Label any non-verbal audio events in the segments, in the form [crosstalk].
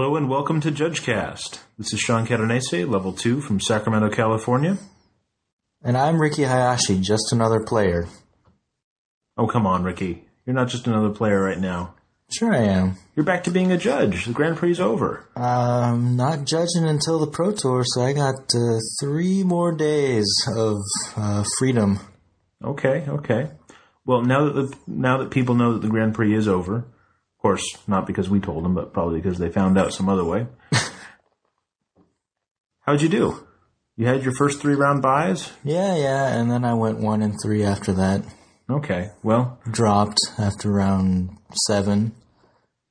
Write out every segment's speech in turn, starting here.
Hello and welcome to JudgeCast. This is Sean Catanese, level 2 from Sacramento, California. And I'm Riki Hayashi, just another player. Oh, come on, Riki. You're not just another player right now. Sure, I am. You're back to being a judge. The Grand Prix is over. I'm not judging until the Pro Tour, so I got uh, three more days of uh, freedom. Okay, okay. Well, now that the, now that people know that the Grand Prix is over, of course, not because we told them, but probably because they found out some other way. [laughs] How'd you do? You had your first three round buys? Yeah, yeah, and then I went one and three after that. Okay, well, Dropped after round seven.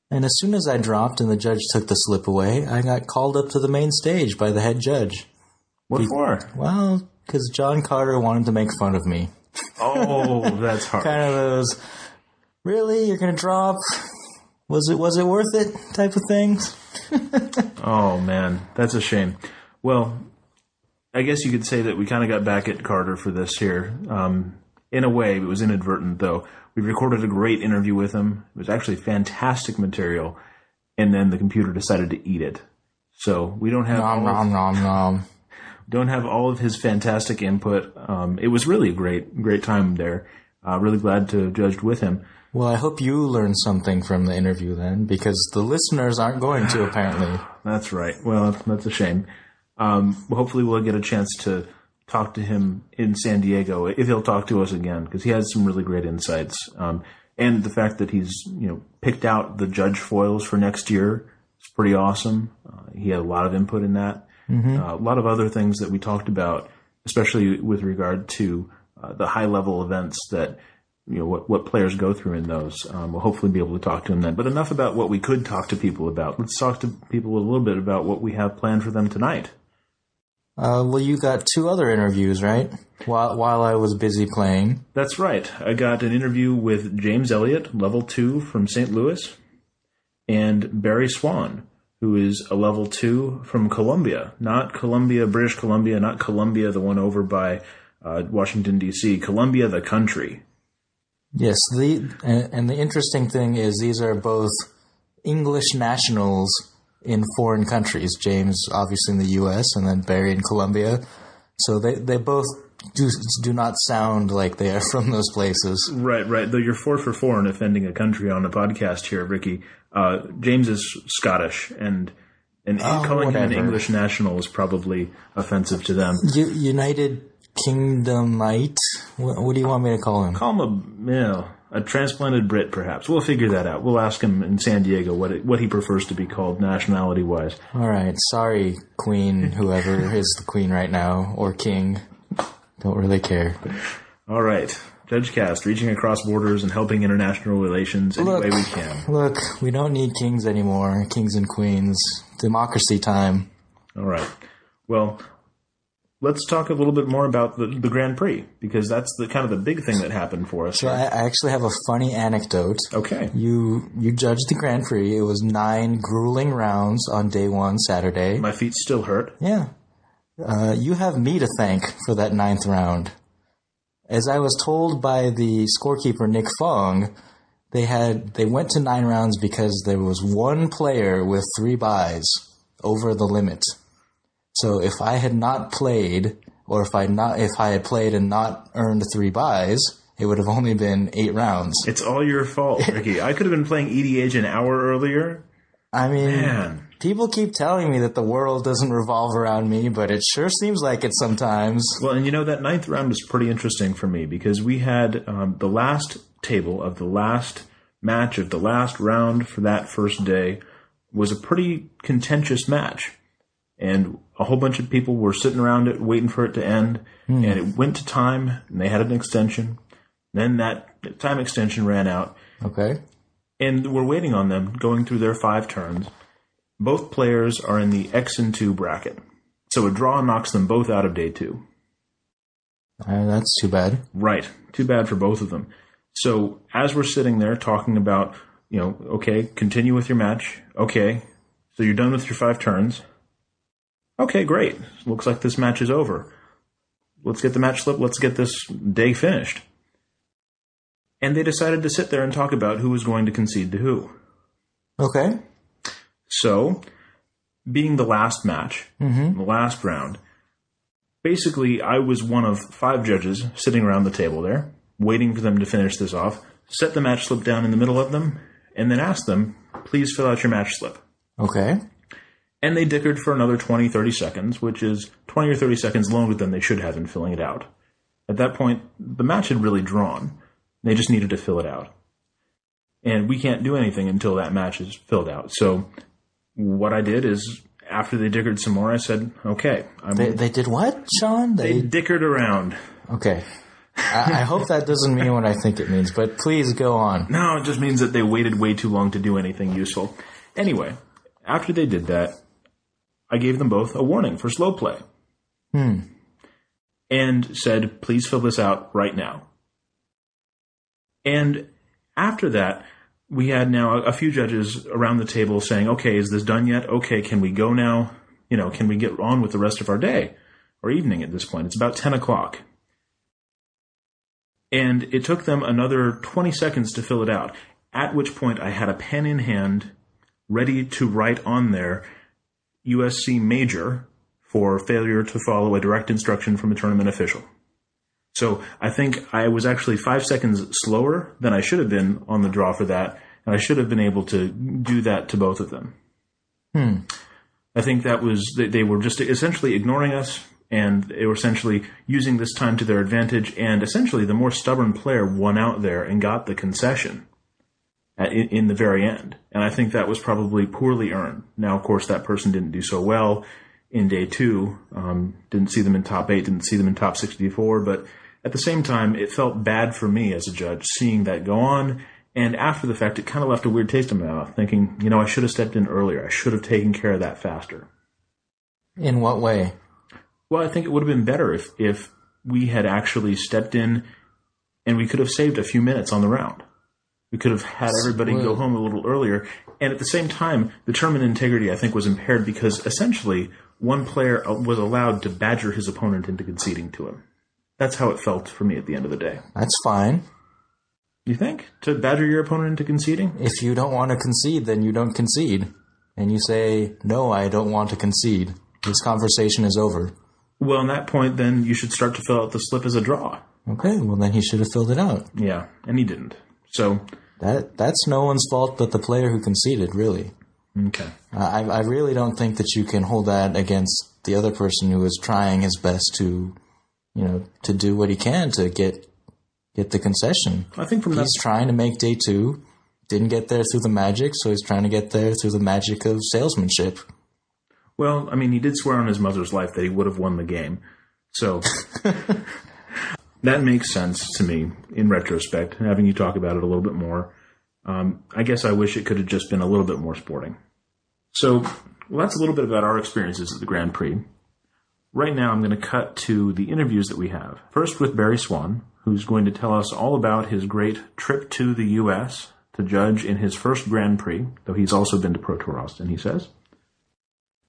And as soon as I dropped and the judge took the slip away, I got called up to the main stage by the head judge. what for? Well, because John Carter wanted to make fun of me. Oh, that's [laughs] hard. kind of those really you're gonna drop was it was it worth it type of things [laughs] Oh man, that's a shame. Well, I guess you could say that we kind of got back at Carter for this here. Um, in a way, it was inadvertent though. We recorded a great interview with him. It was actually fantastic material, and then the computer decided to eat it. So we don't have nom all of, nom nom nom [laughs] don't have all of his fantastic input. Um, it was really a great great time there. Uh, really glad to have judged with him. Well i hope you learned something from the interview then because the listeners aren't going to apparently [laughs] That's right. Well, that's a shame. Um, hopefully, we'll get a chance to talk to him in San Diego if he'll talk to us again because he has some really great insights. Um, and the fact that he's you know picked out the judge foils for next year is pretty awesome. Uh, he had a lot of input in that. Uh, a lot of other things that we talked about, especially with regard to uh, the high level events that you know what, what players go through in those. Um, we'll hopefully be able to talk to them then. But enough about what we could talk to people about. Let's talk to people a little bit about what we have planned for them tonight. uh, well you got two other interviews right while while i was busy playing That's right. I got an interview with James Elliott, level two from St. Louis, and Barry Swan, who is a level two from Colombia, not Columbia, British Columbia, not Columbia, the one over by uh, Washington D.C., Colombia, the country. Yes the and, and the interesting thing is these are both english nationals in foreign countries james obviously in the us and then barry in colombia so they, they both do, do not sound like they are [laughs] from those places Right, right. Though you're four for four in offending a country on a podcast here, Riki. Uh, James is Scottish, and and Oh, calling him an. English national is probably offensive to them. U- United Kingdomite. What, what do you want me to call him? Call him a, know, a transplanted Brit, perhaps. We'll figure that out. We'll ask him in San Diego what it, what he prefers to be called nationality wise. All right, sorry, Queen, whoever [laughs] is the Queen right now, or King. Don't really care. All right. Judge Cast, reaching across borders and helping international relations any Look. way we can. Look, we don't need kings anymore. Kings and queens. Democracy time. All right. Well, let's talk a little bit more about the, the Grand Prix because that's the kind of the big thing that happened for us. So I, I actually have a funny anecdote. Okay. You you judged the Grand Prix. It was nine grueling rounds on day one, Saturday. My feet still hurt. Yeah. Uh, you have me to thank for that ninth round. As I was told by the scorekeeper Nick Fong, they had they went to nine rounds because there was one player with three buys over the limit. So if I had not played, or if I not if I had played and not earned three buys, it would have only been eight rounds. It's all your fault, Riki. I could have been playing EDH an hour earlier. I mean, Man. people keep telling me that the world doesn't revolve around me, but it sure seems like it sometimes. Well, and you know, that ninth round was pretty interesting for me because we had um, the last table of the last match of the last round for that first day was a pretty contentious match. And a whole bunch of people were sitting around it waiting for it to end. And it went to time and they had an extension. Then that time extension ran out. Okay. and we're waiting on them going through their five turns. Both players are in the X and two bracket, so a draw knocks them both out of day two. Uh, that's too bad. Right, too bad for both of them. So as we're sitting there talking about, you know, okay, continue with your match. Okay, so you're done with your five turns. Okay, great. Looks like this match is over. Let's get the match slip. Let's get this day finished. And they decided to sit there and talk about who was going to concede to who. Okay. So, being the last match, mm-hmm. the last round, basically I was one of five judges sitting around the table there, waiting for them to finish this off, set the match slip down in the middle of them, and then asked them, please fill out your match slip. Okay. And they dickered for another 20, 30 seconds, which is 20 or 30 seconds longer than they should have in filling it out. At that point, the match had really drawn. They just needed to fill it out. And we can't do anything until that match is filled out. So what I did is after they dickered some more, I said, okay, I'm, They, they, they did what, Sean? They, dickered around. okay. I, I hope that doesn't mean what I think it means, but please go on. No, it just means that they waited way too long to do anything useful. Anyway, after they did that, I gave them both a warning for slow play. Hmm. And said, please fill this out right now. And after that, we had now a, a few judges around the table saying, okay, is this done yet? Okay, can we go now? You know, can we get on with the rest of our day or evening at this point? It's about 10 o'clock. And it took them another 20 seconds to fill it out, at which point I had a pen in hand ready to write on there USC major for failure to follow a direct instruction from a tournament official. So I think I was actually five seconds slower than I should have been on the draw for that, and I should have been able to do that to both of them. Hmm. I think that was they, they were just essentially ignoring us, and they were essentially using this time to their advantage. And essentially, the more stubborn player won out there and got the concession in, in the very end. And I think that was probably poorly earned. Now, of course, that person didn't do so well in day two. Um, didn't see them in top eight. Didn't see them in top sixty-four. But at the same time, it felt bad for me as a judge seeing that go on. And after the fact, it kind of left a weird taste in my mouth, thinking, you know, I should have stepped in earlier. I should have taken care of that faster. In what way? Well, I think it would have been better if, if we had actually stepped in and we could have saved a few minutes on the round. We could have had everybody go home a little earlier. And at the same time, the tournament integrity, I think, was impaired because essentially one player uh, was allowed to badger his opponent into conceding to him. That's how it felt for me at the end of the day. That's fine. You think? To badger your opponent into conceding? If you don't want to concede, then you don't concede. And you say, no, I don't want to concede. This conversation is over. Well, in that point, then you should start to fill out the slip as a draw. Okay, well then he should have filled it out. Yeah, and he didn't. So, That that's no one's fault but the player who conceded, really. okay. I I really don't think that you can hold that against the other person who is trying his best to, you know, to do what he can to get get the concession. I think from that He's trying to make day two. Didn't get there through the magic, so he's trying to get there through the magic of salesmanship. Well, I mean, he did swear on his mother's life that he would have won the game. So [laughs] that makes sense to me in retrospect, having you talk about it a little bit more. Um, I guess I wish it could have just been a little bit more sporting. So well, that's a little bit about our experiences at the Grand Prix. Right now, I'm going to cut to the interviews that we have. First with Barry Swan, who's going to tell us all about his great trip to the U.S. to judge in his first Grand Prix, though he's also been to Pro Tour Austin, he says.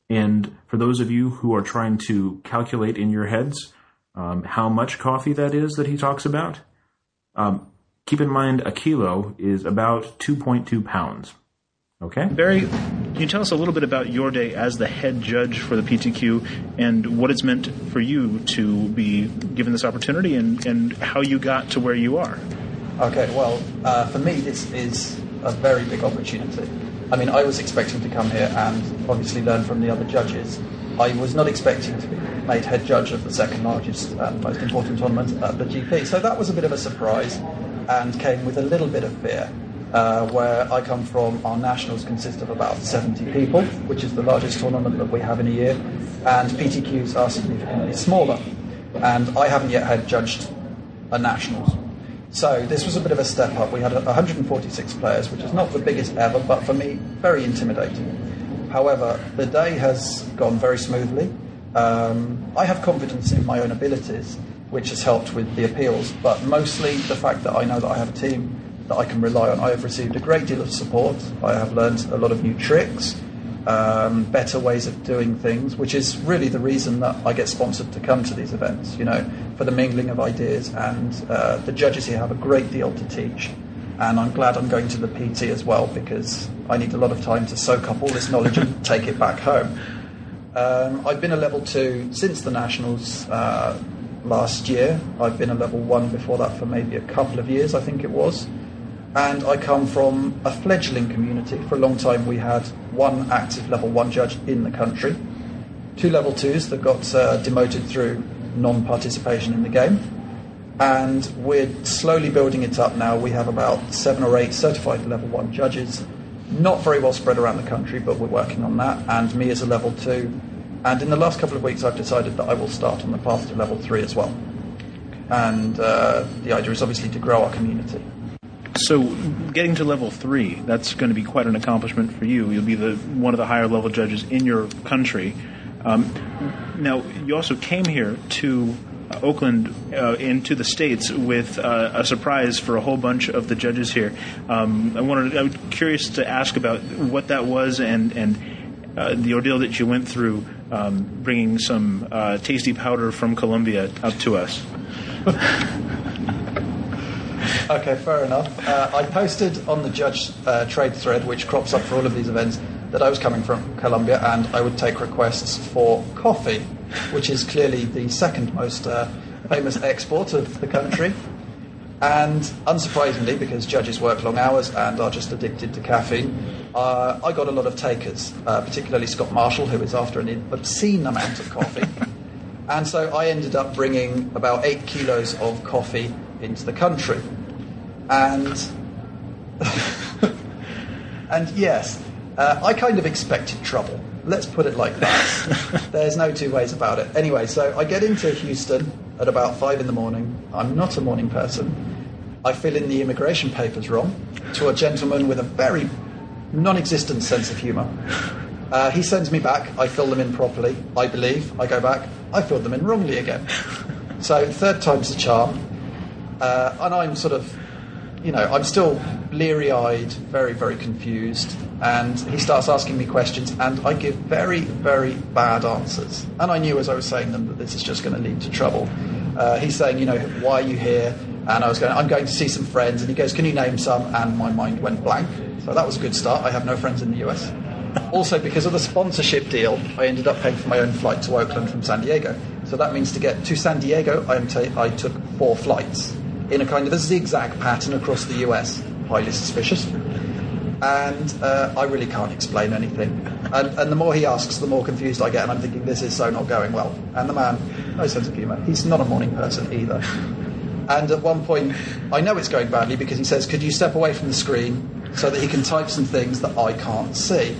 And for those of you who are trying to calculate in your heads um, how much coffee that is that he talks about, um, keep in mind a kilo is about 2.2 pounds. Okay? Barry, can you tell us a little bit about your day as the head judge for the PTQ and what it's meant for you to be given this opportunity and, and how you got to where you are? Okay, well, uh, for me, this is a very big opportunity. I mean, I was expecting to come here and obviously learn from the other judges. I was not expecting to be made head judge of the second largest and most important tournament at the GP. So that was a bit of a surprise and came with a little bit of fear. Uh, where I come from, our nationals consist of about 70 people, which is the largest tournament that we have in a year, and PTQs are significantly smaller. And I haven't yet had judged a nationals. So this was a bit of a step up. We had 146 players, which is not the biggest ever, but for me, very intimidating. However, the day has gone very smoothly. Um, I have confidence in my own abilities, which has helped with the appeals, but mostly the fact that I know that I have a team that I can rely on. I have received a great deal of support. I have learned a lot of new tricks, um, better ways of doing things, which is really the reason that I get sponsored to come to these events, you know, for the mingling of ideas. And uh, the judges here have a great deal to teach. And I'm glad I'm going to the PT as well because I need a lot of time to soak up all this knowledge and [laughs] take it back home. Um, I've been a level two since the nationals uh, last year. I've been a level one before that for maybe a couple of years, I think it was. And I come from a fledgling community. For a long time, we had one active level one judge in the country, two level twos that got uh, demoted through non participation in the game. And we're slowly building it up now. We have about seven or eight certified level one judges not very well spread around the country, but we're working on that. And me as a level two. And in the last couple of weeks, I've decided that I will start on the path to level three as well. And uh, the idea is obviously to grow our community. So, getting to level three, that's going to be quite an accomplishment for you. You'll be the one of the higher level judges in your country. Um, now, you also came here to Oakland uh, into the states with uh, a surprise for a whole bunch of the judges here. Um, I wanted, I was curious to ask about what that was and and uh, the ordeal that you went through, um, bringing some uh, tasty powder from Colombia up to us. Okay, fair enough. Uh, I posted on the judge uh, trade thread, which crops up for all of these events, that I was coming from Colombia and I would take requests for coffee, which is clearly the second most uh, famous export of the country. And unsurprisingly, because judges work long hours and are just addicted to caffeine, uh, I got a lot of takers, uh, particularly Scott Marshall, who is after an obscene amount of coffee. [laughs] and so I ended up bringing about eight kilos of coffee into the country. And [laughs] and yes, uh, I kind of expected trouble. Let's put it like that. [laughs] There's no two ways about it. Anyway, so I get into Houston at about five in the morning. I'm not a morning person. I fill in the immigration papers wrong to a gentleman with a very non existent sense of humour. Uh, he sends me back. I fill them in properly, I believe. I go back. I filled them in wrongly again. So, third time's the charm. Uh, and I'm sort of you know, I'm still bleary eyed, very, very confused. And he starts asking me questions, and I give very, very bad answers. And I knew as I was saying them that this is just going to lead to trouble. Uh, he's saying, you know, why are you here? And I was going, I'm going to see some friends. And he goes, can you name some? And my mind went blank. So that was a good start. I have no friends in the US. Also, because of the sponsorship deal, I ended up paying for my own flight to Oakland from San Diego. So that means to get to San Diego, I took four flights in a kind of a zigzag pattern across the US. Highly suspicious. And uh, I really can't explain anything. And, and, the more he asks, the more confused I get, and I'm thinking, this is so not going well. And the man, no sense of humour. He's not a morning person either. And at one point, I know it's going badly because he says, Could you step away from the screen so that he can type some things that I can't see?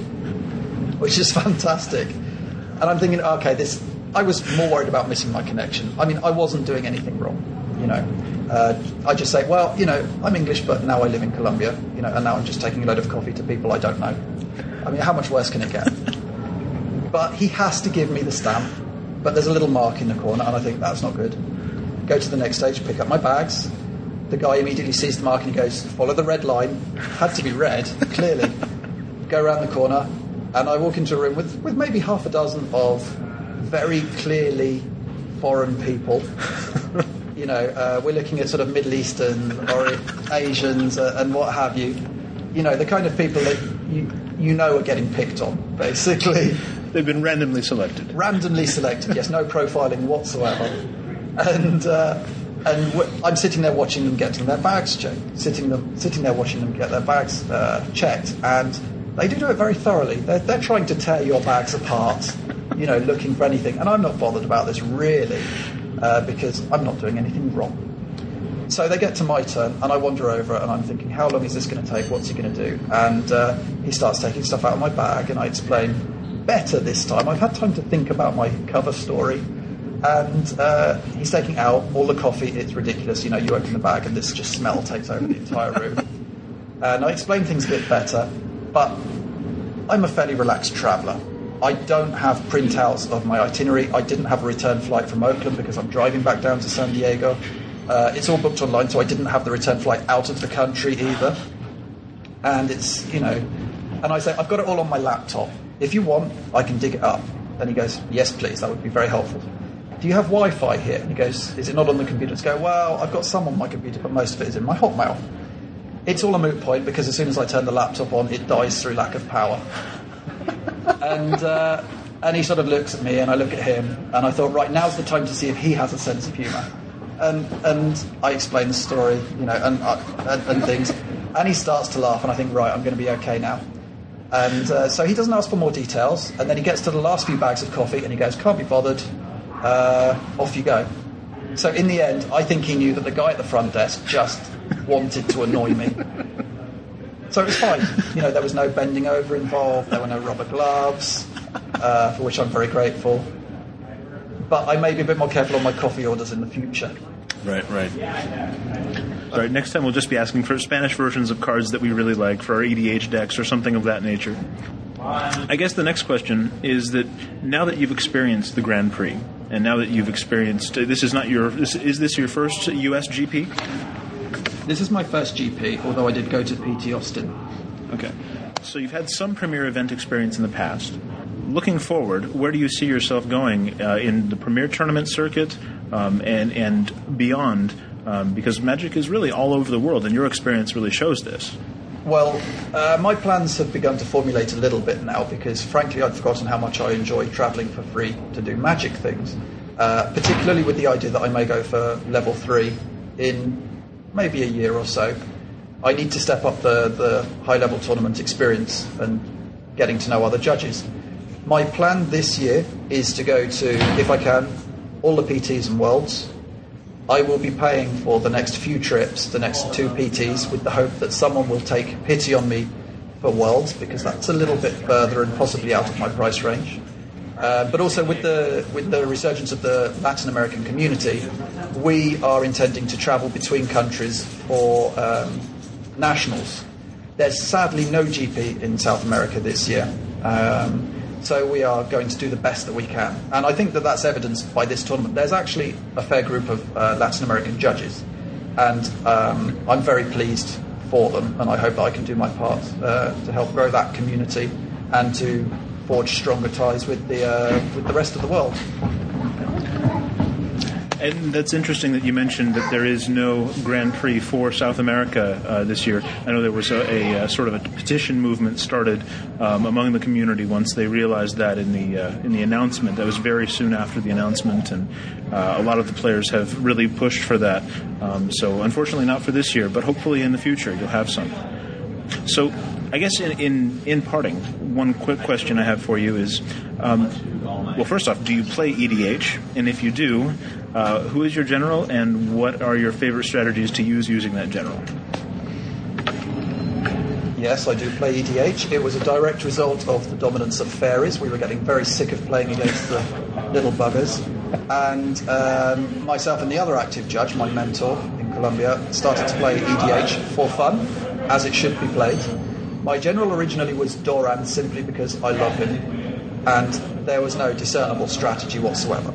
Which is fantastic. And I'm thinking, okay, this. I was more worried about missing my connection. I mean, I wasn't doing anything wrong, you know. Uh, I just say, well, you know, I'm English, but now I live in Colombia, you know, and now I'm just taking a load of coffee to people I don't know. I mean, how much worse can it get? [laughs] But he has to give me the stamp, but there's a little mark in the corner, and I think that's not good. Go to the next stage, pick up my bags. The guy immediately sees the mark and he goes, follow the red line. Had to be red, clearly. Go around the corner, and I walk into a room with, with maybe half a dozen of very clearly foreign people [laughs] you know, uh, we're looking at sort of Middle Eastern or Asians uh, and what have you. You know, the kind of people that you, you know are getting picked on, basically. [laughs] They've been randomly selected. Randomly selected, yes, no profiling whatsoever. And uh, and w- I'm sitting there watching them getting their bags checked, sitting them sitting there watching them get their bags uh, checked, and they do do it very thoroughly. They're, they're trying to tear your bags apart, you know, looking for anything. And I'm not bothered about this really uh, because I'm not doing anything wrong. So they get to my turn, and I wander over and I'm thinking, how long is this going to take? What's he going to do? And uh, he starts taking stuff out of my bag, and I explain better this time. I've had time to think about my cover story. And uh, he's taking out all the coffee. It's ridiculous. You know, you open the bag and this just smell takes over the entire room. and I explain things a bit better, but I'm a fairly relaxed traveller. I don't have printouts of my itinerary. I didn't have a return flight from Oakland because I'm driving back down to San Diego. Uh, it's all booked online, so I didn't have the return flight out of the country either. And it's, you know, and I say, I've got it all on my laptop. If you want, I can dig it up. And he goes, Yes, please, that would be very helpful. Do you have Wi Fi here? And he goes, Is it not on the computer? I go, Well, I've got some on my computer, but most of it is in my Hotmail. it's all a moot point because as soon as I turn the laptop on, it dies through lack of power. And uh, and he sort of looks at me, and I look at him, and I thought, right, now's the time to see if he has a sense of humour. And and I explain the story, you know, and, uh, and and things, and he starts to laugh, and I think, right, I'm going to be okay now. And uh, so he doesn't ask for more details, and then he gets to the last few bags of coffee, and he goes, can't be bothered, uh, off you go. So in the end, I think he knew that the guy at the front desk just wanted to annoy me. So it was fine. You know, there was no bending over involved. There were no rubber gloves, uh, for which I'm very grateful. But I may be a bit more careful on my coffee orders in the future. Right, right. All right, next time we'll just be asking for Spanish versions of cards that we really like for our EDH decks or something of that nature. I guess the next question is that now that you've experienced the Grand Prix, and now that you've experienced this is not your this, is this your first US GP? This is my first GP, although I did go to PT Austin. Okay. So you've had some premier event experience in the past. Looking forward, where do you see yourself going uh, in the premier tournament circuit um, and and beyond? Um, because Magic is really all over the world, and your experience really shows this. Well, uh, my plans have begun to formulate a little bit now because, frankly, I'd forgotten how much I enjoy travelling for free to do magic things. Uh, particularly with the idea that I may go for level three in maybe a year or so. I need to step up the, the high level tournament experience and getting to know other judges. My plan this year is to go to, if I can, all the PTs and worlds. I will be paying for the next few trips, the next two PTs, with the hope that someone will take pity on me for worlds because that's a little bit further and possibly out of my price range. Uh, but also with the with the resurgence of the Latin American community, we are intending to travel between countries for um, nationals. There's sadly no GP in South America this year. Um, so we are going to do the best that we can. And I think that that's evidenced by this tournament. There's actually a fair group of uh, Latin American judges. And um, I'm very pleased for them. And I hope that I can do my part uh, to help grow that community and to forge stronger ties with the, uh, with the rest of the world. And that's interesting that you mentioned that there is no Grand Prix for South America uh, this year. I know there was a, a, a, sort of a petition movement started um, among the community once they realized that in the uh, in the announcement. That was very soon after the announcement, and uh, a lot of the players have really pushed for that. Um, so unfortunately, not for this year, but hopefully in the future you'll have some. So I guess in, in, in parting, one quick question I have for you is um, well, first off, do you play EDH? And if you do, uh, who is your general, and what are your favorite strategies to use using that general? Yes, I do play EDH. It was a direct result of the dominance of fairies. We were getting very sick of playing against the little buggers. And um, myself and the other active judge, my mentor in Colombia, started to play EDH for fun, as it should be played. My general originally was Doran simply because I love him, and there was no discernible strategy whatsoever.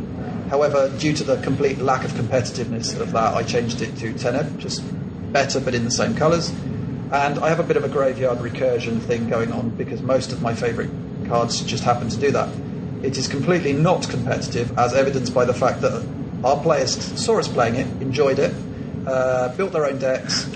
However, due to the complete lack of competitiveness of that, I changed it to Teneb, just better but in the same colours. And I have a bit of a graveyard recursion thing going on because most of my favourite cards just happen to do that. It is completely not competitive, as evidenced by the fact that our players saw us playing it, enjoyed it, uh, built their own decks,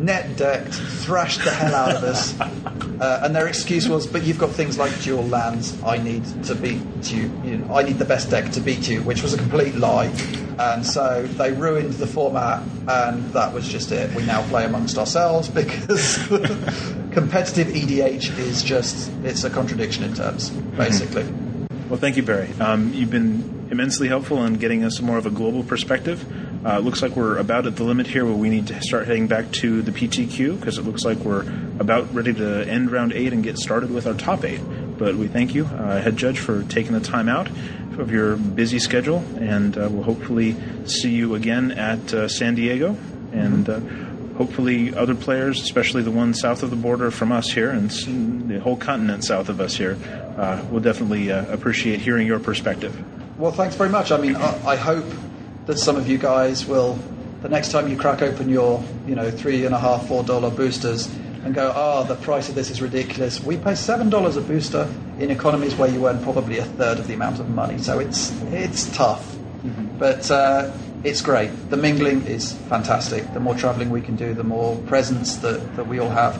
net decked, thrashed the hell out of us. [laughs] Uh, and their excuse was, but you've got things like dual lands. I need to beat you. you know, I need the best deck to beat you, which was a complete lie. And so they ruined the format, and that was just it. We now play amongst ourselves [laughs] because [laughs] competitive EDH is just, it's a contradiction in terms, basically. Well, thank you, Barry. Um, you've been immensely helpful in getting us more of a global perspective. Uh, looks like we're about at the limit here where we need to start heading back to the PTQ because it looks like we're about ready to end round eight and get started with our top eight. But we thank you, uh, head judge, for taking the time out of your busy schedule, and uh, we'll hopefully see you again at uh, San Diego, and uh, hopefully other players, especially the ones south of the border from us here, and the whole continent south of us here, uh, will definitely appreciate hearing your perspective. Well, thanks very much. I mean, I, I hope that some of you guys will, the next time you crack open your, you know, three and a half, four dollar boosters and go, ah, oh, the price of this is ridiculous. We pay seven dollars a booster in economies where you earn probably a third of the amount of money, so it's it's tough. Mm-hmm. But uh, it's great. The mingling is fantastic. The more travelling we can do, the more presence that, that we all have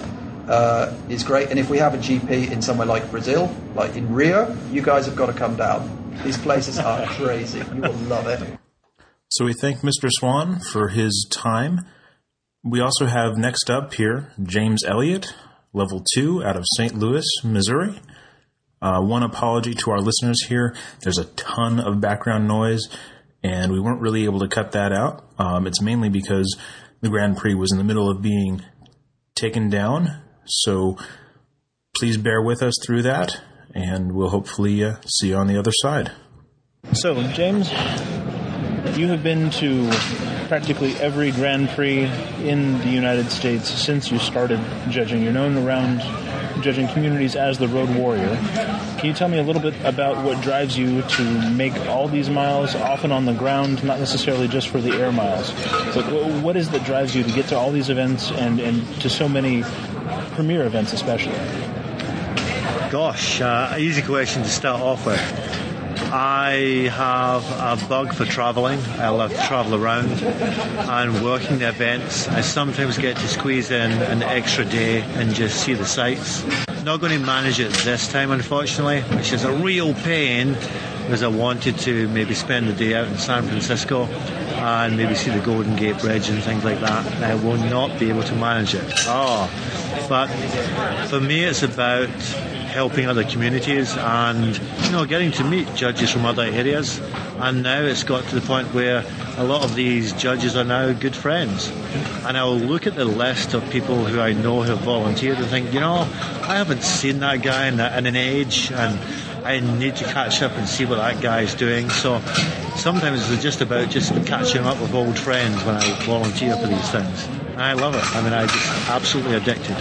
uh, is great. And if we have a GP in somewhere like Brazil, like in Rio, you guys have got to come down. These places are [laughs] crazy. You will love it. So we thank Mr. Swan for his time. We also have next up here James Elliott, level two out of St. Louis, Missouri. Uh, one apology to our listeners here. There's a ton of background noise and we weren't really able to cut that out. Um, it's mainly because the Grand Prix was in the middle of being taken down, so please bear with us through that, and we'll hopefully uh, see you on the other side. So, James, you have been to practically every Grand Prix in the United States since you started judging. You're known around judging communities as the road warrior. Can you tell me a little bit about what drives you to make all these miles, often on the ground, not necessarily just for the air miles? But what is that drives you to get to all these events and, and to so many premier events, especially? Gosh, uh, easy question to start off with. I have a bug for travelling. I love to travel around and working the events. I sometimes get to squeeze in an extra day and just see the sights. Not going to manage it this time, unfortunately, which is a real pain because I wanted to maybe spend the day out in San Francisco and maybe see the Golden Gate Bridge and things like that. I will not be able to manage it. Oh, but for me, it's about helping other communities and you know getting to meet judges from other areas. And now it's got to the point where a lot of these judges are now good friends. And I'll look at the list of people who I know who have volunteered and think you know I haven't seen that guy in, in an age and I need to catch up and see what that guy's doing. So sometimes it's just about just catching up with old friends when I volunteer for these things. And I love it. I mean I'm just absolutely addicted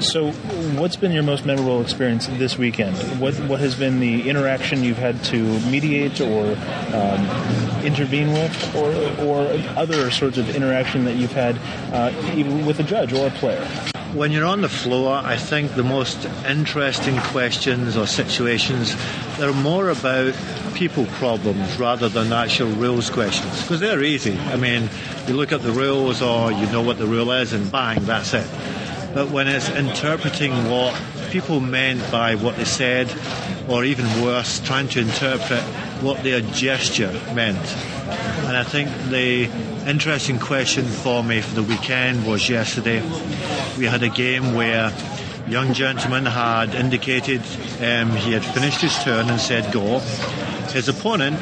so, what's been your most memorable experience this weekend? What what has been the interaction you've had to mediate or um, intervene with, or or other sorts of interaction that you've had uh, even with a judge or a player? When you're on the floor, I think the most interesting questions or situations they're more about people problems rather than actual rules questions because they're easy. I mean, you look at the rules or you know what the rule is, and bang, that's it but when it's interpreting what people meant by what they said, or even worse, trying to interpret what their gesture meant. And I think the interesting question for me for the weekend was yesterday. We had a game where a young gentleman had indicated um, he had finished his turn and said go. His opponent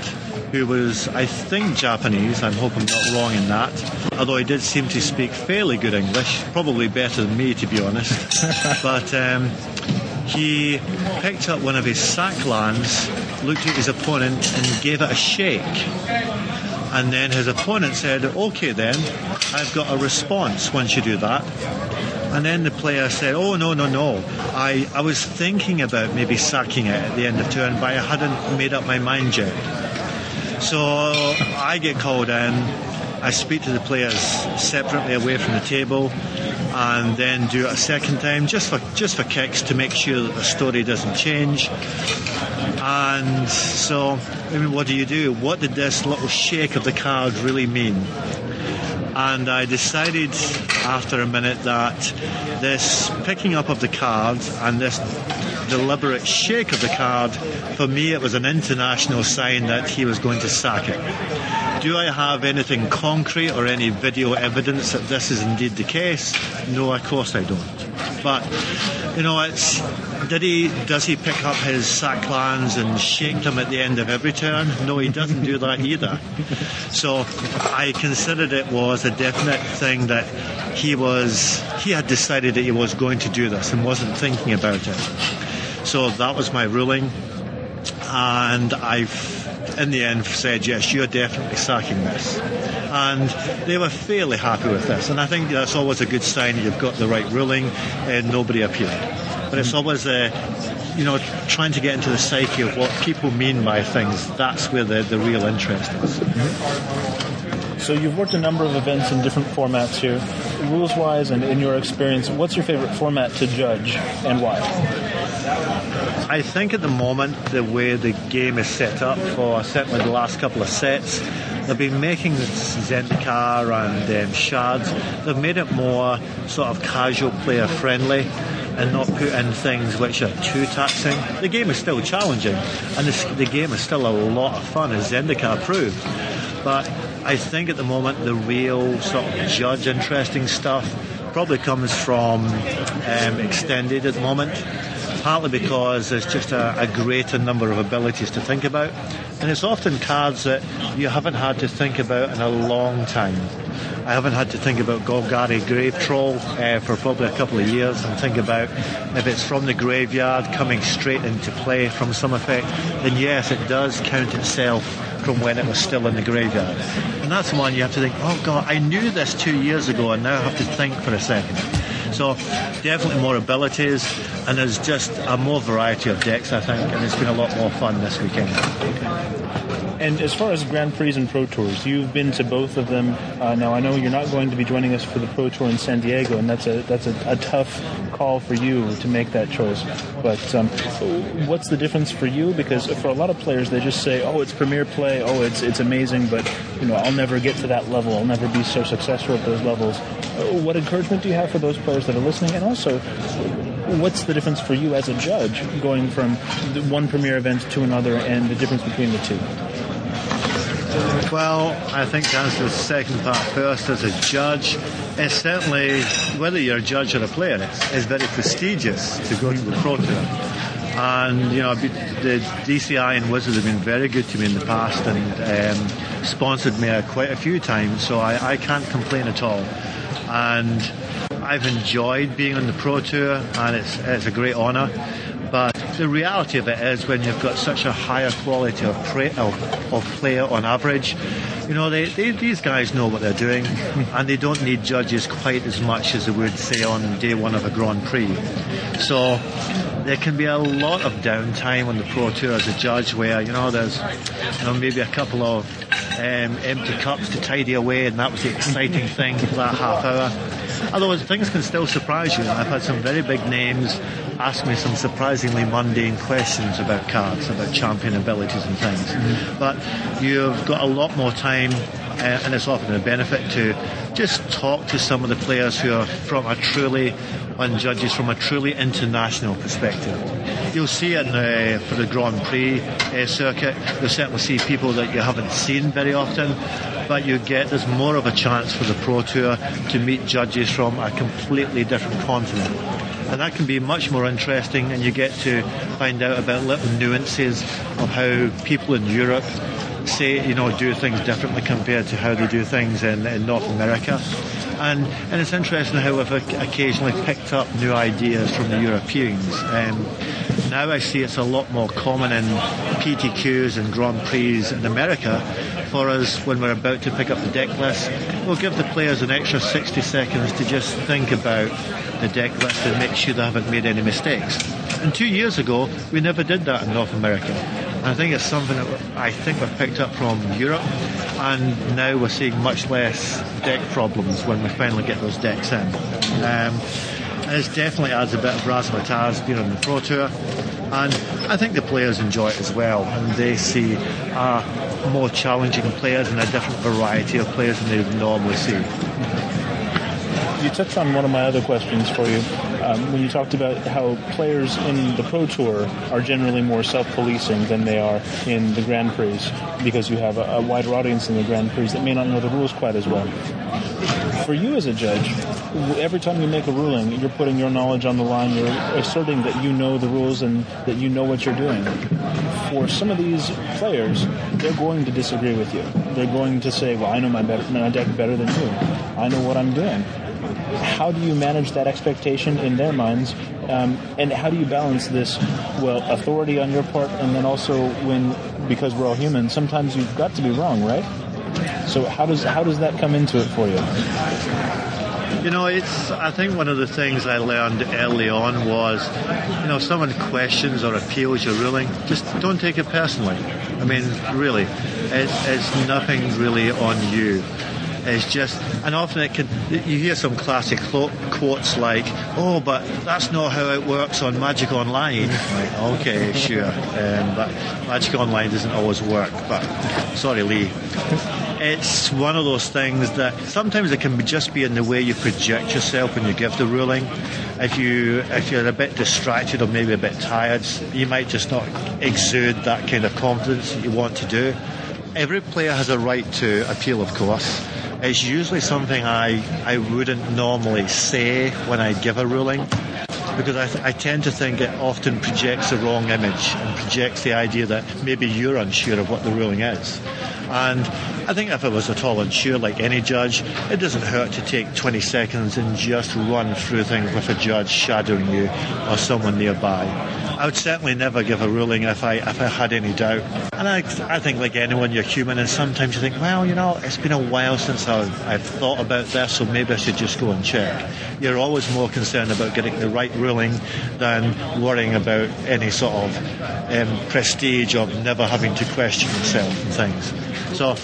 who was, I think, Japanese. I'm hoping I'm not wrong in that. Although he did seem to speak fairly good English, probably better than me, to be honest. [laughs] but um, he picked up one of his sack lands, looked at his opponent, and gave it a shake. And then his opponent said, Okay, then, I've got a response once you do that. And then the player said, Oh, no, no, no. I, I was thinking about maybe sacking it at the end of turn, but I hadn't made up my mind yet. So I get called in. I speak to the players separately away from the table, and then do it a second time just for just for kicks to make sure that the story doesn't change. And so, I mean, what do you do? What did this little shake of the card really mean? and I decided after a minute that this picking up of the card and this deliberate shake of the card, for me it was an international sign that he was going to sack it. Do I have anything concrete or any video evidence that this is indeed the case? No, of course I don't. But you know, it's did he does he pick up his sack lands and shake them at the end of every turn? No, he doesn't do that either. So I considered it was a definite thing that he was he had decided that he was going to do this and wasn't thinking about it. So that was my ruling, and I've in the end said yes, you're definitely sacking this. And they were fairly happy with this, and I think that's always a good sign that you've got the right ruling and nobody appealed. But it's always a you know, trying to get into the psyche of what people mean by things, that's where the, the real interest is. Mm-hmm. So you've worked a number of events in different formats here. Rules wise and in your experience, what's your favorite format to judge and why? I think at the moment the way the game is set up for certainly the last couple of sets, they've been making Zendikar and um, Shards, they've made it more sort of casual player friendly and not put in things which are too taxing. The game is still challenging, and the, the game is still a lot of fun, as Zendikar proved. But I think at the moment the real sort of judge interesting stuff probably comes from um, extended at the moment partly because there's just a, a, greater number of abilities to think about. And it's often cards that you haven't had to think about in a long time. I haven't had to think about Golgari Grave Troll uh, for probably a couple of years and think about if it's from the graveyard coming straight into play from some effect, then yes, it does count itself from when it was still in the graveyard. And that's one you have to think, oh God, I knew this two years ago and now I have to think for a second. So definitely more abilities, and there's just a more variety of decks, I think, and it's been a lot more fun this weekend. And as far as Grand Prix and Pro Tours, you've been to both of them. Uh, now I know you're not going to be joining us for the Pro Tour in San Diego, and that's a that's a, a tough call for you to make that choice. But um, what's the difference for you? Because for a lot of players, they just say, "Oh, it's Premier Play. Oh, it's it's amazing," but you know, I'll never get to that level. I'll never be so successful at those levels. What encouragement do you have for those players that are listening? And also, what's the difference for you as a judge going from one premier event to another and the difference between the two? Well, I think answer the second part first, as a judge, it's certainly, whether you're a judge or a player, it's, it's very prestigious to go to the Pro Tour. And, you know, the DCI and Wizards have been very good to me in the past and um, sponsored me quite a few times, so I, I can't complain at all and I've enjoyed being on the Pro Tour, and it's, it's a great honour. But the reality of it is, when you've got such a higher quality of, play, of, of player on average, you know, they, they, these guys know what they're doing, [laughs] and they don't need judges quite as much as they would, say, on day one of a Grand Prix. So there can be a lot of downtime on the Pro Tour as a judge where, you know, there's you know, maybe a couple of um, empty cups to tidy away, and that was the exciting [laughs] thing for that half hour. Otherwise, things can still surprise you. I've had some very big names ask me some surprisingly mundane questions about cards, about champion abilities and things. Mm-hmm. But you've got a lot more time, uh, and it's often a benefit to just talk to some of the players who are from a truly, on judges from a truly international perspective. You'll see it uh, for the Grand Prix uh, circuit. You'll certainly see people that you haven't seen very often, but you get there's more of a chance for the Pro Tour to meet judges from a completely different continent and that can be much more interesting and you get to find out about little nuances of how people in Europe say, you know, do things differently compared to how they do things in, in North America. And, and it's interesting how we've occasionally picked up new ideas from the Europeans. Um, now I see it's a lot more common in PTQs and Grand Prix in America for us when we're about to pick up the deck list. We'll give the players an extra 60 seconds to just think about the deck list and make sure they haven't made any mistakes. And two years ago, we never did that in North America. I think it's something that I think we've picked up from Europe, and now we're seeing much less deck problems when we finally get those decks in. Um, it definitely adds a bit of razzmatazz being on the Pro Tour, and I think the players enjoy it as well, and they see uh, more challenging players and a different variety of players than they would normally see you touched on one of my other questions for you um, when you talked about how players in the Pro Tour are generally more self-policing than they are in the Grand Prix because you have a, a wider audience in the Grand Prix that may not know the rules quite as well. For you as a judge, every time you make a ruling, you're putting your knowledge on the line. You're asserting that you know the rules and that you know what you're doing. For some of these players, they're going to disagree with you. They're going to say, "Well, I know my, my deck better than you. I know what I'm doing." How do you manage that expectation in their minds? Um, and how do you balance this, well, authority on your part, and then also when, because we're all human, sometimes you've got to be wrong, right? So how does how does that come into it for you? You know, it's. I think one of the things I learned early on was, you know, someone questions or appeals your ruling, just don't take it personally. I mean, really, it, it's nothing really on you is just, and often it can, you hear some classic quotes like, oh, but that's not how it works on Magic Online. Like, [laughs] okay, sure, um, but Magic Online doesn't always work, but sorry, Lee. it's one of those things that sometimes it can just be in the way you project yourself when you give the ruling. If you if you're a bit distracted or maybe a bit tired, you might just not exude that kind of confidence that you want to do. Every player has a right to appeal, of course. It's usually something I, I wouldn't normally say when I give a ruling because I, th- I, tend to think it often projects the wrong image and projects the idea that maybe you're unsure of what the ruling is. And I think if it was at all unsure, like any judge, it doesn't hurt to take 20 seconds and just run through things with a judge shadowing you or someone nearby. I would certainly never give a ruling if I if I had any doubt. And I, I think like anyone, you're human, and sometimes you think, well, you know, it's been a while since I've, I've thought about this, so maybe I should just go and check. You're always more concerned about getting the right ruling than worrying about any sort of um, prestige of never having to question yourself and things. So,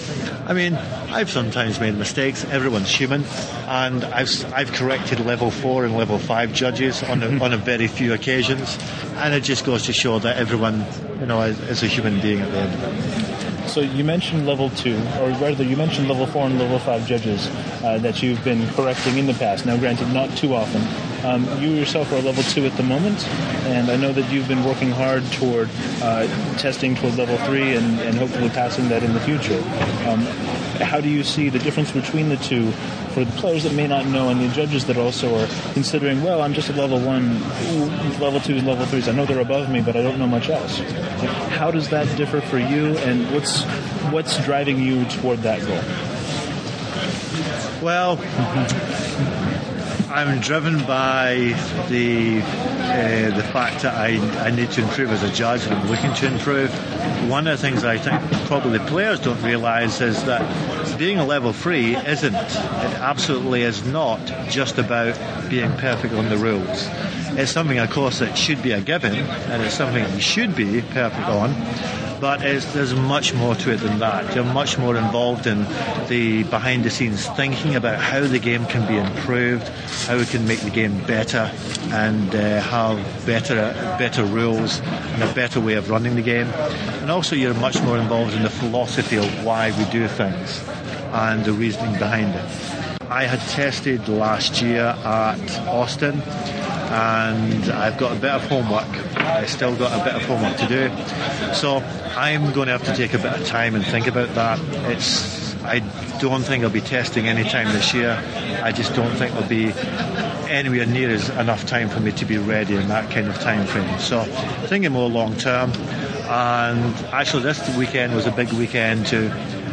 I mean, I've sometimes made mistakes. Everyone's human, and I've I've corrected level four and level five judges on a, on a very few occasions, and it just goes to show that everyone, you know, is, is a human being at the end. So you mentioned level two, or rather, you mentioned level four and level five judges uh, that you've been correcting in the past. Now, granted, not too often. Um, you yourself are level two at the moment, and I know that you've been working hard toward uh, testing toward level three and, and, hopefully passing that in the future. Um, how do you see the difference between the two for the players that may not know and the judges that also are considering, well, I'm just a level one, level twos, level threes. I know they're above me, but I don't know much else. How does that differ for you, and what's what's driving you toward that goal? Well, I'm driven by the uh, the fact that I, I need to improve as a judge and I'm looking to improve. One of the things I think probably players don't realise is that being a level three isn't, it absolutely is not just about being perfect on the rules. It's something, of course, that should be a given and it's something you should be perfect on but there's much more to it than that. You're much more involved in the behind the scenes thinking about how the game can be improved, how we can make the game better, and uh, have better better rules and a better way of running the game. And also, you're much more involved in the philosophy of why we do things and the reasoning behind it. I had tested last year at Austin and I've got a bit of homework. I still got a bit of homework to do. So I'm going to have to take a bit of time and think about that. It's I don't think I'll be testing any time this year. I just don't think there'll be anywhere near as enough time for me to be ready in that kind of time frame. So thinking more long term. And actually, this weekend was a big weekend to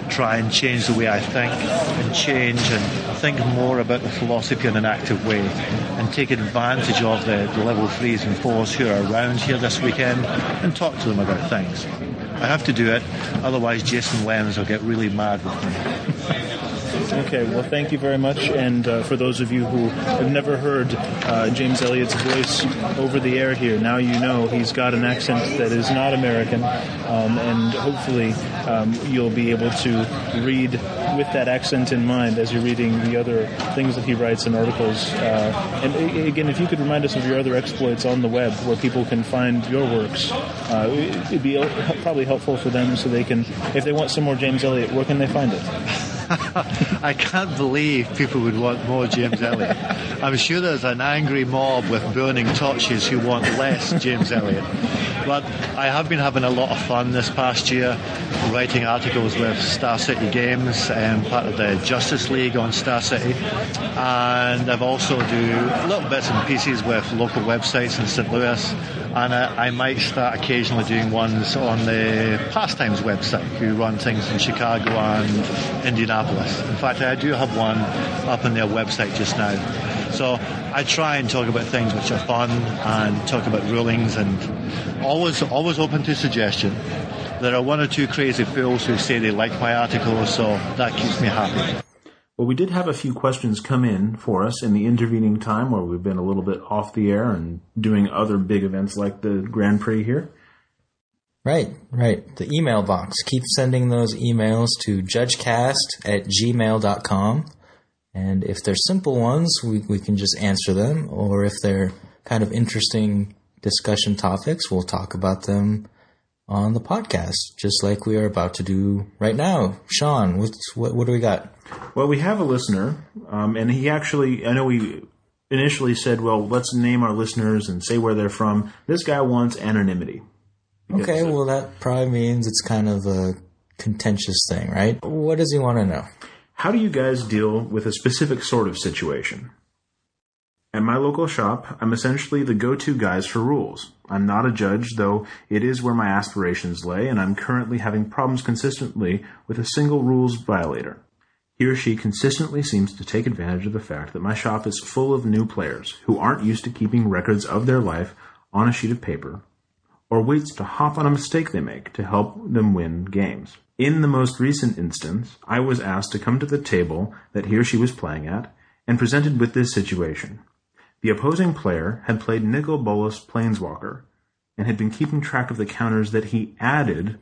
try and change the way I think and change and think more about the philosophy in an active way and take advantage of the, the level threes and fours who are around here this weekend and talk to them about things. I have to do it, otherwise Jason Lenz will get really mad with me. [laughs] Okay, well, thank you very much. And uh, for those of you who have never heard uh, James Elliott's voice over the air here, now you know he's got an accent that is not American. Um, and hopefully um, you'll be able to read with that accent in mind as you're reading the other things that he writes in articles. Uh, and again, if you could remind us of your other exploits on the web where people can find your works, uh, it'd be probably helpful for them so they can, if they want some more James Elliott, where can they find it? [laughs] I can't believe people would want more James Elliot. I'm sure there's an angry mob with burning torches who want less James Elliot. But I have been having a lot of fun this past year writing articles with Star City Games and part of the Justice League on Star City. And I've also do little bits and pieces with local websites in St. Louis. And I, I might start occasionally doing ones on the Pastimes website, who run things in Chicago and Indianapolis. In fact, I do have one up on their website just now. So I try and talk about things which are fun and talk about rulings and always always open to suggestion. There are one or two crazy fools who say they like my articles, so that keeps me happy. Well, we did have a few questions come in for us in the intervening time where we've been a little bit off the air and doing other big events like the Grand Prix here. Right, right. The email box. Keep sending those emails to judgecast at gmail.com. And if they're simple ones, we, we can just answer them. Or if they're kind of interesting discussion topics, we'll talk about them on the podcast, just like we are about to do right now. Sean, what's, what, what do we got? Well, we have a listener, um, and he actually, I know we initially said, well, let's name our listeners and say where they're from. This guy wants anonymity. Okay, well, that probably means it's kind of a contentious thing, right? What does he want to know? How do you guys deal with a specific sort of situation? At my local shop, I'm essentially the go-to guys for rules. I'm not a judge, though it is where my aspirations lay, and I'm currently having problems consistently with a single rules violator. He or she consistently seems to take advantage of the fact that my shop is full of new players who aren't used to keeping records of their life on a sheet of paper, or waits to hop on a mistake they make to help them win games. In the most recent instance, I was asked to come to the table that he or she was playing at and presented with this situation. The opposing player had played Nicol Bolas Planeswalker and had been keeping track of the counters that he added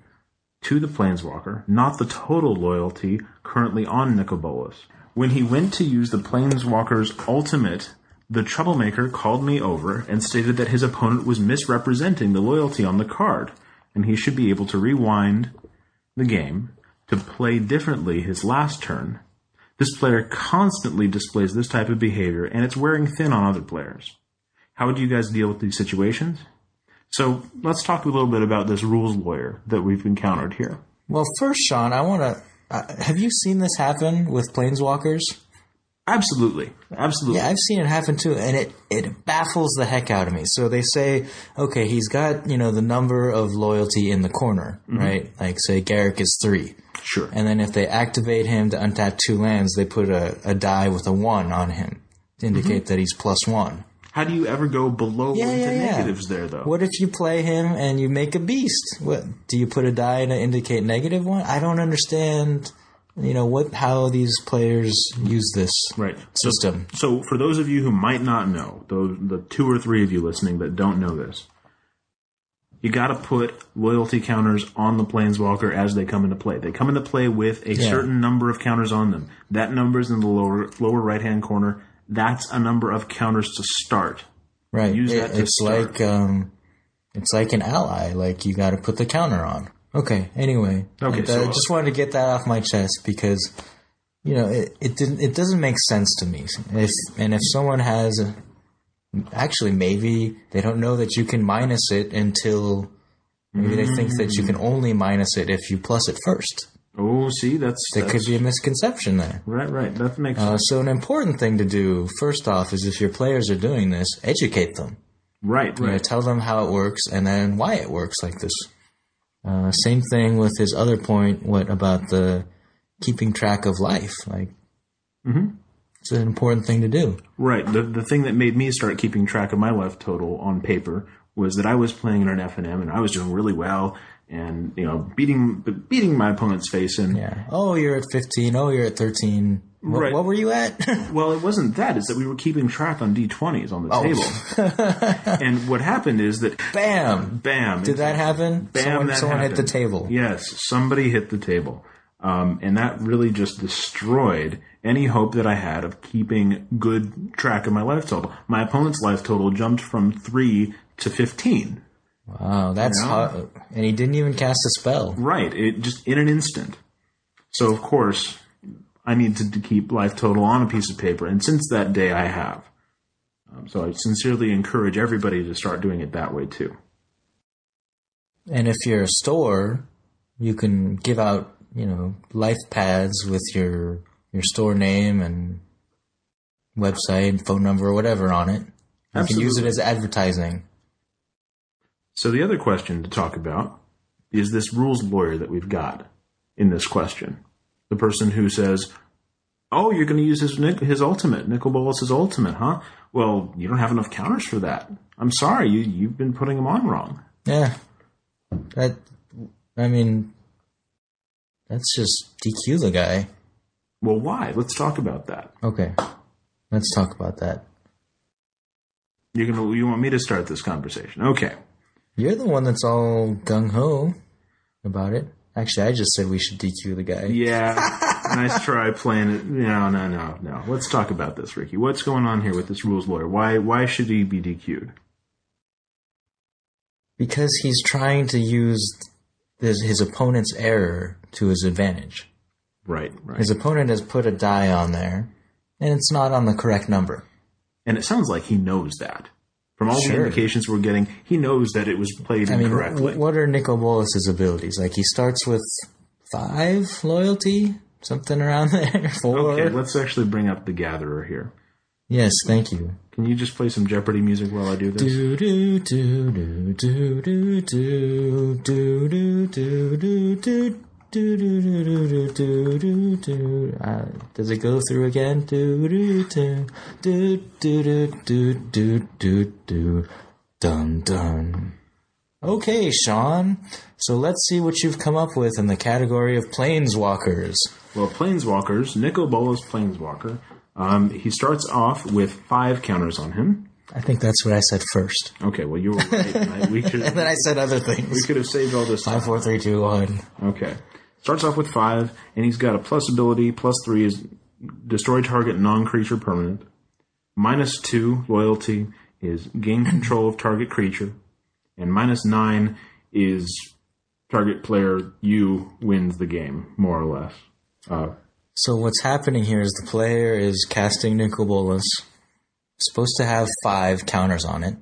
to the Planeswalker, not the total loyalty currently on Nicol Bolas. When he went to use the Planeswalker's ultimate, the troublemaker called me over and stated that his opponent was misrepresenting the loyalty on the card, and he should be able to rewind the game to play differently his last turn this player constantly displays this type of behavior, and it's wearing thin on other players. How do you guys deal with these situations? So let's talk a little bit about this rules lawyer that we've encountered here. Well, first, Sean, I want to. Uh, have you seen this happen with planeswalkers? Absolutely, absolutely. Yeah, I've seen it happen too, and it it baffles the heck out of me. So they say, okay, he's got you know the number of loyalty in the corner, mm-hmm. right? Like say Garruk is three. Sure. And then if they activate him to untap two lands, they put a, a die with a one on him to indicate mm-hmm. that he's plus one. How do you ever go below yeah, into yeah, negatives yeah. there, though? What if you play him and you make a beast? What do you put a die to indicate negative one? I don't understand. You know what? How these players use this right system? So, so for those of you who might not know, those the two or three of you listening that don't know this, you got to put loyalty counters on the planeswalker as they come into play. They come into play with a yeah. certain number of counters on them. That number is in the lower lower right hand corner. That's a number of counters to start. Right. Use it, that to it's start. like um, it's like an ally. Like you got to put the counter on. Okay. Anyway. Okay. so, I just wanted to get that off my chest because you know it, it didn't it doesn't make sense to me. If and if someone has a, actually maybe they don't know that you can minus it until maybe they think that you can only minus it if you plus it first. Oh, see, that's there that's, could be a misconception there. Right, right. That makes uh, sense. so an important thing to do first off is if your players are doing this, educate them. Right, right. You know, tell them how it works and then why it works like this. Uh, same thing with his other point. What about the keeping track of life? Like, mm-hmm. It's an important thing to do. Right. The the thing that made me start keeping track of my life total on paper was that I was playing in an F and M and I was doing really well and you know beating beating my opponent's face in. Yeah. Oh, you're at 15. Oh, you're at 13. What, right. what were you at? [laughs] well, it wasn't that. It's that we were keeping track on d20s on the oh. table. [laughs] and what happened is that bam, bam. Did that happen? Bam, someone, that someone happened. hit the table. Yes, somebody hit the table. Um, and that really just destroyed any hope that I had of keeping good track of my life total. My opponent's life total jumped from three to fifteen. Wow, that's you know? hot. And he didn't even cast a spell. Right, it just in an instant. So of course, I needed to keep life total on a piece of paper, and since that day, I have. Um, so I sincerely encourage everybody to start doing it that way too. And if you're a store, you can give out you know, life pads with your your store name and website, and phone number, or whatever on it. You Absolutely. can use it as advertising. So the other question to talk about is this rules lawyer that we've got in this question. The person who says, "Oh, you're going to use his his ultimate, Nicol Bolas's ultimate, huh? Well, you don't have enough counters for that. I'm sorry, you you've been putting them on wrong." Yeah, that. I mean, that's just DQ the guy. Well, why? Let's talk about that. Okay, let's talk about that. You're gonna you want me to start this conversation? Okay. You're the one that's all gung ho about it. Actually, I just said we should DQ the guy. Yeah, [laughs] nice try playing it. No, no, no, no. Let's talk about this, Riki. What's going on here with this rules lawyer? Why why should he be DQ'd? Because he's trying to use there's his opponent's error to his advantage. Right, right. His opponent has put a die on there, and it's not on the correct number. And it sounds like he knows that. From all the indications we're getting, he knows that it was played I mean, incorrectly. wh- what are Nicol Bolas's abilities? Like he starts with five loyalty, something around there. Four. okay, let's actually bring up the Gatherer here. yes, thank you. Can you just play some Jeopardy music while I do this? Do do do do do do do do do do do do. Do, do, do, do, do, do, do. Uh, does it go through again? Do, do, do, do, do, do, do, do, do, do. Dun, dun. Okay, Sean. So let's see what you've come up with in the category of planeswalkers. Well, Planeswalkers, Nicol Bolas Planeswalker. Um, he starts off with five counters on him. I think that's what I said first. Okay, well you were right. I- [laughs] we could And then I said other things. we could have saved all this. Five, four, three, two, one. Okay. Starts off with five, and he's got a plus ability. Plus three is destroy target non-creature permanent. Minus two loyalty is gain control of target creature, and minus nine is target player you wins the game more or less. Uh, So what's happening here is the player is casting Nicol Bolas, supposed to have five counters on it,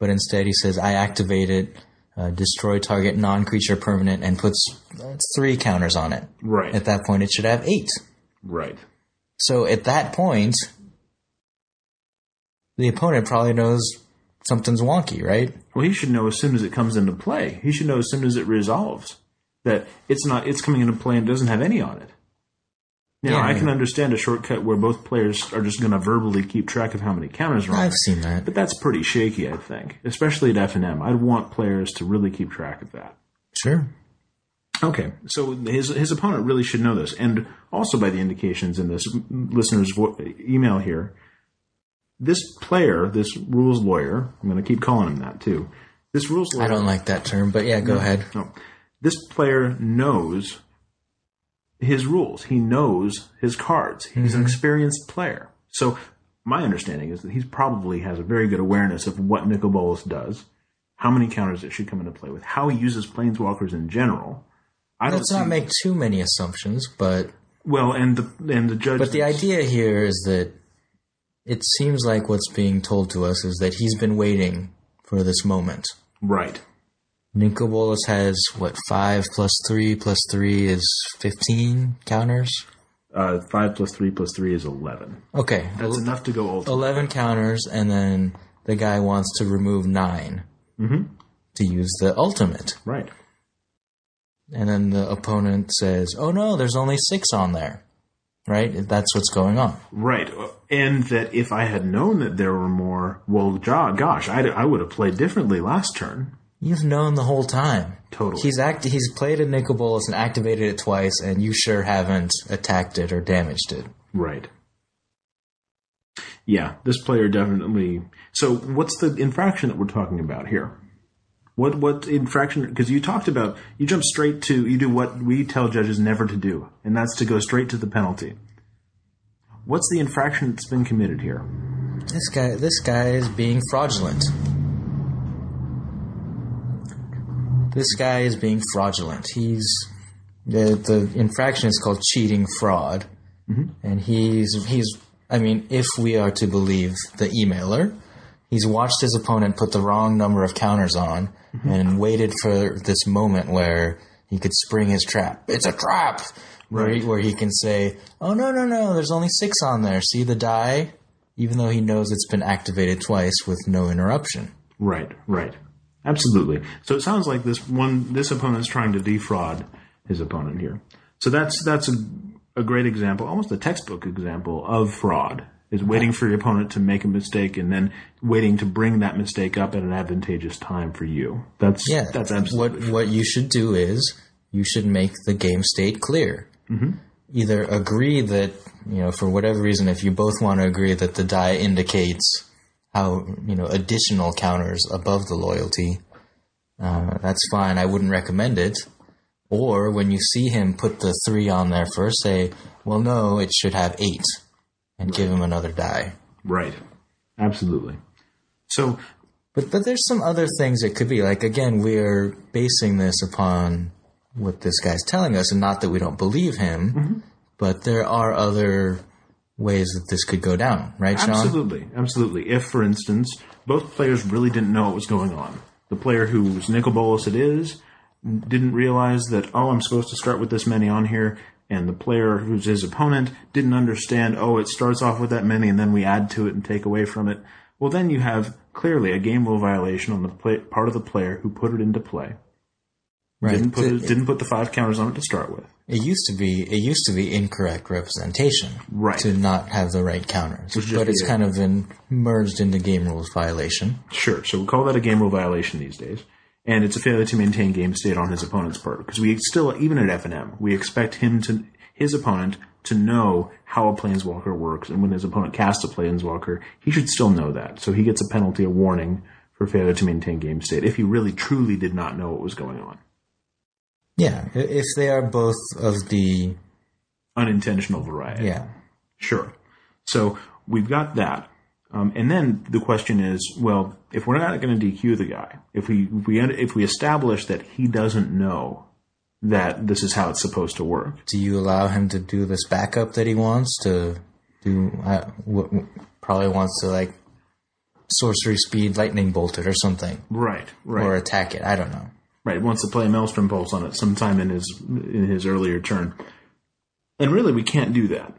but instead he says, I activate it, uh, destroy target non-creature permanent, and puts uh, three counters on it. right. At that point, it should have eight. right. So at that point, the opponent probably knows something's wonky, right? Well, he should know as soon as it comes into play. He should know as soon as it resolves that it's not. It's coming into play and doesn't have any on it. Now, Yeah. I can understand a shortcut where both players are just going to verbally keep track of how many counters are on I've seen that. But that's pretty shaky, I think, especially at F and M. I'd want players to really keep track of that. Sure. Okay, so his his opponent really should know this, and also by the indications in this listener's vo- email here, this player, this rules lawyer, I'm going to keep calling him that too. This rules lawyer. I don't like that term, but yeah, go ahead. No. This player knows his rules. He knows his cards. He's an mm-hmm. experienced player. So my understanding is that he probably has a very good awareness of what Nicol Bolas does, how many counters it should come into play with, how he uses planeswalkers in general. I Let's don't not make too many assumptions, but well, and the and the judge. But the idea here is that it seems like what's being told to us is that he's been waiting for this moment. right, Nicol Bolas has what five plus three plus three is fifteen counters. uh, five plus three plus three is eleven. Okay, That's enough to go ultimate. eleven counters, and then the guy wants to remove 9 to use the ultimate, Right. and then the opponent says, "Oh no, there's only six on there." Right? That's what's going on. Right. And that if I had known that there were more, well, gosh, I, I would have played differently last turn. You've known the whole time. Totally. He's act. He's played a Nicol Bolas and activated it twice, and you sure haven't attacked it or damaged it. Right. Yeah, this player definitely. So, what's the infraction that we're talking about here? What what infraction? Because you talked about you jump straight to you do what we tell judges never to do, and that's to go straight to the penalty. What's the infraction that's been committed here? This guy. This guy is being fraudulent. This guy is being fraudulent. He's the the infraction is called cheating fraud, mm-hmm. and he's he's. I mean, if we are to believe the emailer, he's watched his opponent put the wrong number of counters on mm-hmm. and waited for this moment where he could spring his trap. It's a trap! Where, he, where he can say, oh, no, no, no, there's only six on there. See the die? Even though he knows it's been activated twice with no interruption. Right, right. Absolutely. So it sounds like this one this opponent's trying to defraud his opponent here. So that's that's a, a great example, almost a textbook example of fraud. Is waiting for your opponent to make a mistake and then waiting to bring that mistake up at an advantageous time for you. That's Yeah, that's absolutely what what you should do is you should make the game state clear. Mm-hmm. Either agree that you know for whatever reason, if you both want to agree that the die indicates how you know additional counters above the loyalty, uh, that's fine. I wouldn't recommend it. Or when you see him put the three on there first, say, "Well, no, it should have eight, and give him another die. right. Absolutely. So But but there's some other things it could be. Like again, we're basing this upon what this guy's telling us, and not that we don't believe him, Mm-hmm. but there are other ways that this could go down, right, Sean? Absolutely, absolutely. If, for instance, both players really didn't know what was going on, the player whose Nicol Bolas it is didn't realize that oh, I'm supposed to start with this many on here, and the player who's his opponent didn't understand oh, it starts off with that many, and then we add to it and take away from it. Well, then you have clearly a game rule violation on the play, part of the player who put it into play. Right. Didn't put It- didn't put the five counters on it to start with. It used to be it used to be incorrect representation, Right. To not have the right counters, Which but it's the- kind of been merged into game rules violation. Sure. So we call that a game rule violation these days. And it's a failure to maintain game state on his opponent's part. Because we still, even at F&M, we expect him to, his opponent to know how a planeswalker works. And when his opponent casts a planeswalker, he should still know that. So he gets a penalty, a warning for failure to maintain game state if he really truly did not know what was going on. Yeah, if they are both of the Unintentional variety. yeah. Sure. So we've got that. Um, and then the question is, well, if we're not going to DQ the guy, if we if we if we establish that he doesn't know that this is how it's supposed to work, Do you allow him to do this backup that he wants to do? Uh, probably wants to like sorcery speed lightning bolt it or something, right, right, or attack it. I don't know. Right, wants to play a Maelstrom Pulse on it sometime in his in his earlier turn, and really we can't do that.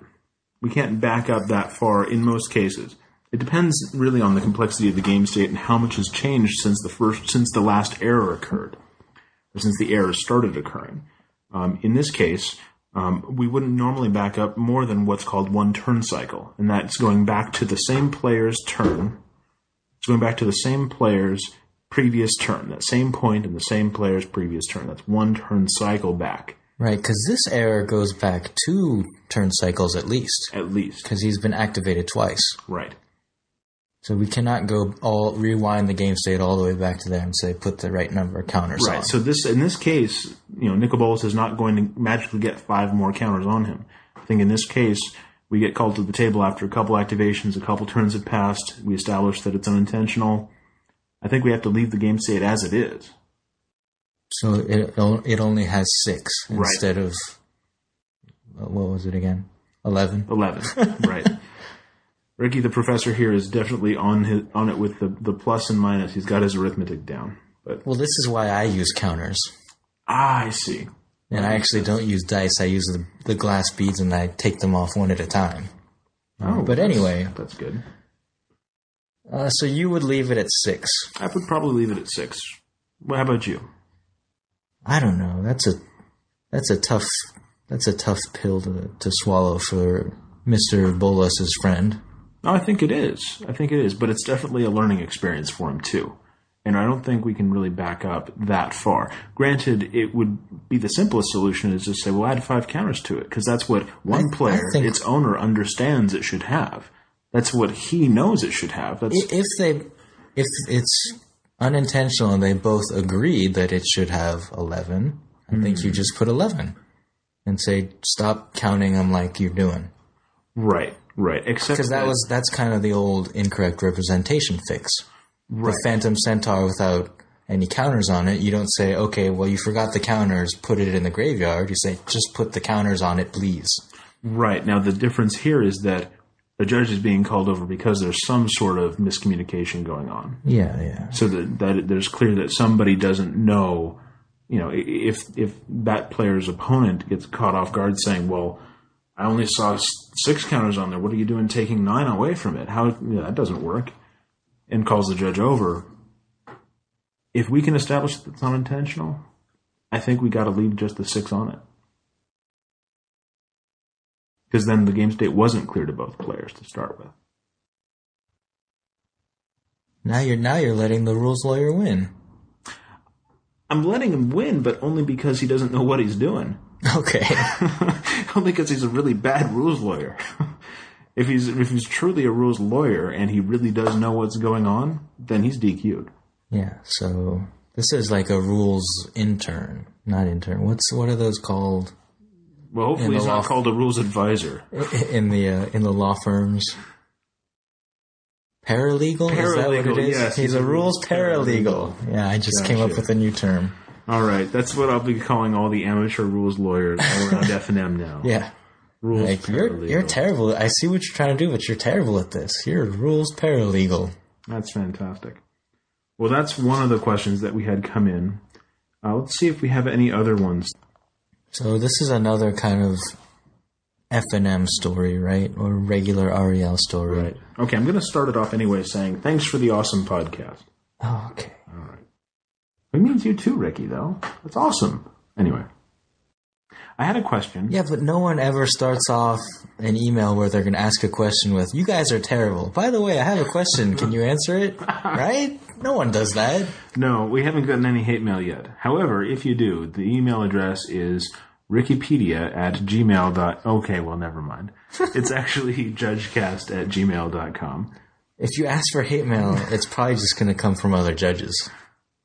We can't back up that far in most cases. It depends really on the complexity of the game state and how much has changed since the first since the last error occurred. or since the errors started occurring. Um, in this case, um, we wouldn't normally back up more than what's called one turn cycle, and that's going back to the same player's turn. It's going back to the same player's previous turn, that same point in the same player's previous turn. That's one turn cycle back, Right, because this error goes back two turn cycles at least, at least. because he's been activated twice. Right. So we cannot go all rewind the game state all the way back to there and say put the right number of counters Right. on. Right. So this, in this case, you know, Nicol Bolas is not going to magically get five more counters on him. I think in this case, we get called to the table after a couple activations, a couple turns have passed. We establish that it's unintentional. I think we have to leave the game state as it is. So it it only has six Right. instead of what was it again? Eleven. Eleven. [laughs] right. Riki, the professor here, is definitely on his on it with the the plus and minus. He's got his arithmetic down. But Well, this is why I use counters, ah, I see. and I actually don't use dice. I use the the glass beads, and I take them off one at a time. Oh, but that's- anyway, that's good. Uh, so you would leave it at six. I would probably leave it at six. Well, how about you? I don't know. That's a that's a tough that's a tough pill to to swallow for Mister Bolas's friend. No, I think it is. I think it is, but it's definitely a learning experience for him too. And I don't think we can really back up that far. Granted, it would be the simplest solution is to say, well, add five counters to it, because that's what one I- I player, think- its owner, understands it should have. That's what he knows it should have. That's If they if it's unintentional and they both agreed that it should have eleven, I think you hmm. just put eleven and say stop counting them like you're doing right, right. Except because that was that's kind of the old incorrect representation fix. right. The Phantom Centaur without any counters on it, you don't say, okay, well, you forgot the counters, put it in the graveyard. You say, just put the counters on it, please. Right. Now, the difference here is that the judge is being called over because there's some sort of miscommunication going on. Yeah, yeah. so that, that there's clear that somebody doesn't know you know if if that player's opponent gets caught off guard saying well i only saw six counters on there. What are you doing taking nine away from it? How you know, that doesn't work. And calls the judge over. If we can establish that it's unintentional i think we got to leave just the six on it because then the game state wasn't clear to both players to start with Now you're now you're letting the rules lawyer win. i'm letting him win but only because he doesn't know what he's doing Okay. [laughs] Only because he's a really bad rules lawyer. [laughs] if he's if he's truly a rules lawyer and he really does know what's going on, then he's DQ'd. yeah. So this is like a rules intern, not intern. What's what are those called Well, hopefully he's not f- called a rules advisor. in the uh, in the law firms? Paralegal? is that what it is? yes, he's, he's a a rules rules paralegal. Yeah, I just came up with a new term. All right, that's what I'll be calling all the amateur rules lawyers around [laughs] F and M now. Yeah. rules. Like you're paralegal. you're terrible. I see what you're trying to do, but you're terrible at this. You're a rules paralegal. That's fantastic. Well, that's one of the questions that we had come in. Uh, let's see if we have any other ones. So this is another kind of F and M story, right? Or regular REL story. Right. Okay, I'm going to start it off anyway, saying thanks for the awesome podcast. Oh, okay. All right. It means you too, Riki. Though that's awesome. Anyway, I had a question. Yeah, but no one ever starts off an email where they're going to ask a question with, "You guys are terrible." By the way, I have a question. Can you answer it? [laughs] Right? No one does that. No, we haven't gotten any hate mail yet. However, if you do, the email address is rickypedia at gmail. Dot, okay, well, never mind. [laughs] It's actually judgecast at gmail.com. If you ask for hate mail, it's probably just going to come from other judges.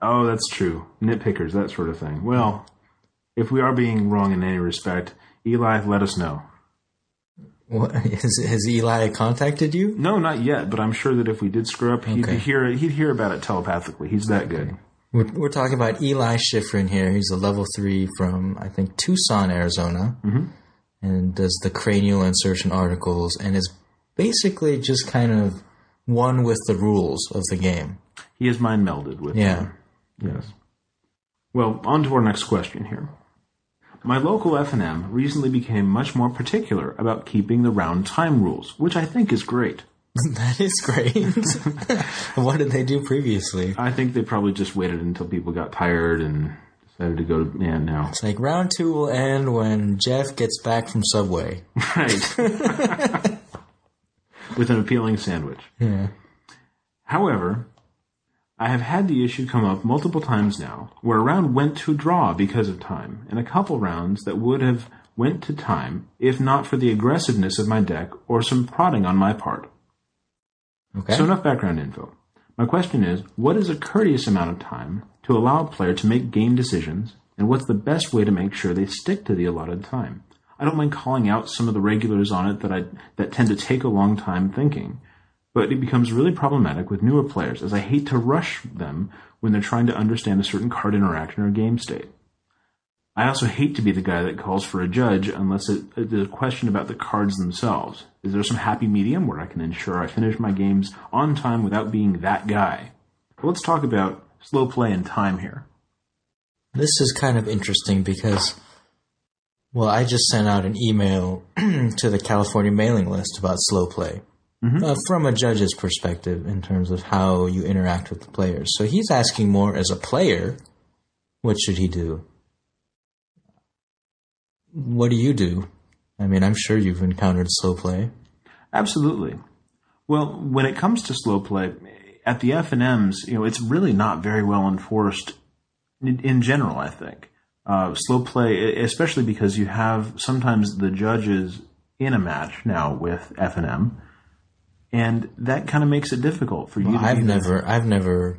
Oh, that's true. Nitpickers, that sort of thing. Well, if we are being wrong in any respect, Eli, let us know. What, [laughs] has, has Eli contacted you? No, not yet, but I'm sure that if we did screw up, he'd Okay. hear he'd hear about it telepathically. He's that good. We're, we're talking about Eli Shiffrin here. He's a level three from, I think, Tucson, Arizona, mm-hmm. and does the cranial insertion articles and is basically just kind of one with the rules of the game. He is mind melded with Yeah. Yes. Well, on to our next question here. My local F&M recently became much more particular about keeping the round time rules, which I think is great. [laughs] that is great. [laughs] what did they do previously? I think they probably just waited until people got tired and decided to go to yeah now. It's like round two will end when Jeff gets back from Subway. Right. [laughs] With an appealing sandwich. Yeah. However, I have had the issue come up multiple times now, where a round went to draw because of time, and a couple rounds that would have went to time if not for the aggressiveness of my deck or some prodding on my part. Okay. So enough background info. My question is, what is a courteous amount of time to allow a player to make game decisions, and what's the best way to make sure they stick to the allotted time? I don't mind calling out some of the regulars on it that I that tend to take a long time thinking, but it becomes really problematic with newer players as I hate to rush them when they're trying to understand a certain card interaction or game state. I also hate to be the guy that calls for a judge unless it, it's a question about the cards themselves. Is there some happy medium where I can ensure I finish my games on time without being that guy? Well, let's talk about slow play and time here. This is kind of interesting because, well, I just sent out an email [clears throat] to the California mailing list about slow play uh, from a judge's perspective in terms of how you interact with the players. So he's asking more as a player, what should he do? What do you do? I mean, I'm sure you've encountered slow play. Absolutely. Well, when it comes to slow play, at the F and M's, you know, it's really not very well enforced in, in general. I think uh, slow play, especially because you have sometimes the judges in a match now with F and M, and that kind of makes it difficult for you. to I've never, I've never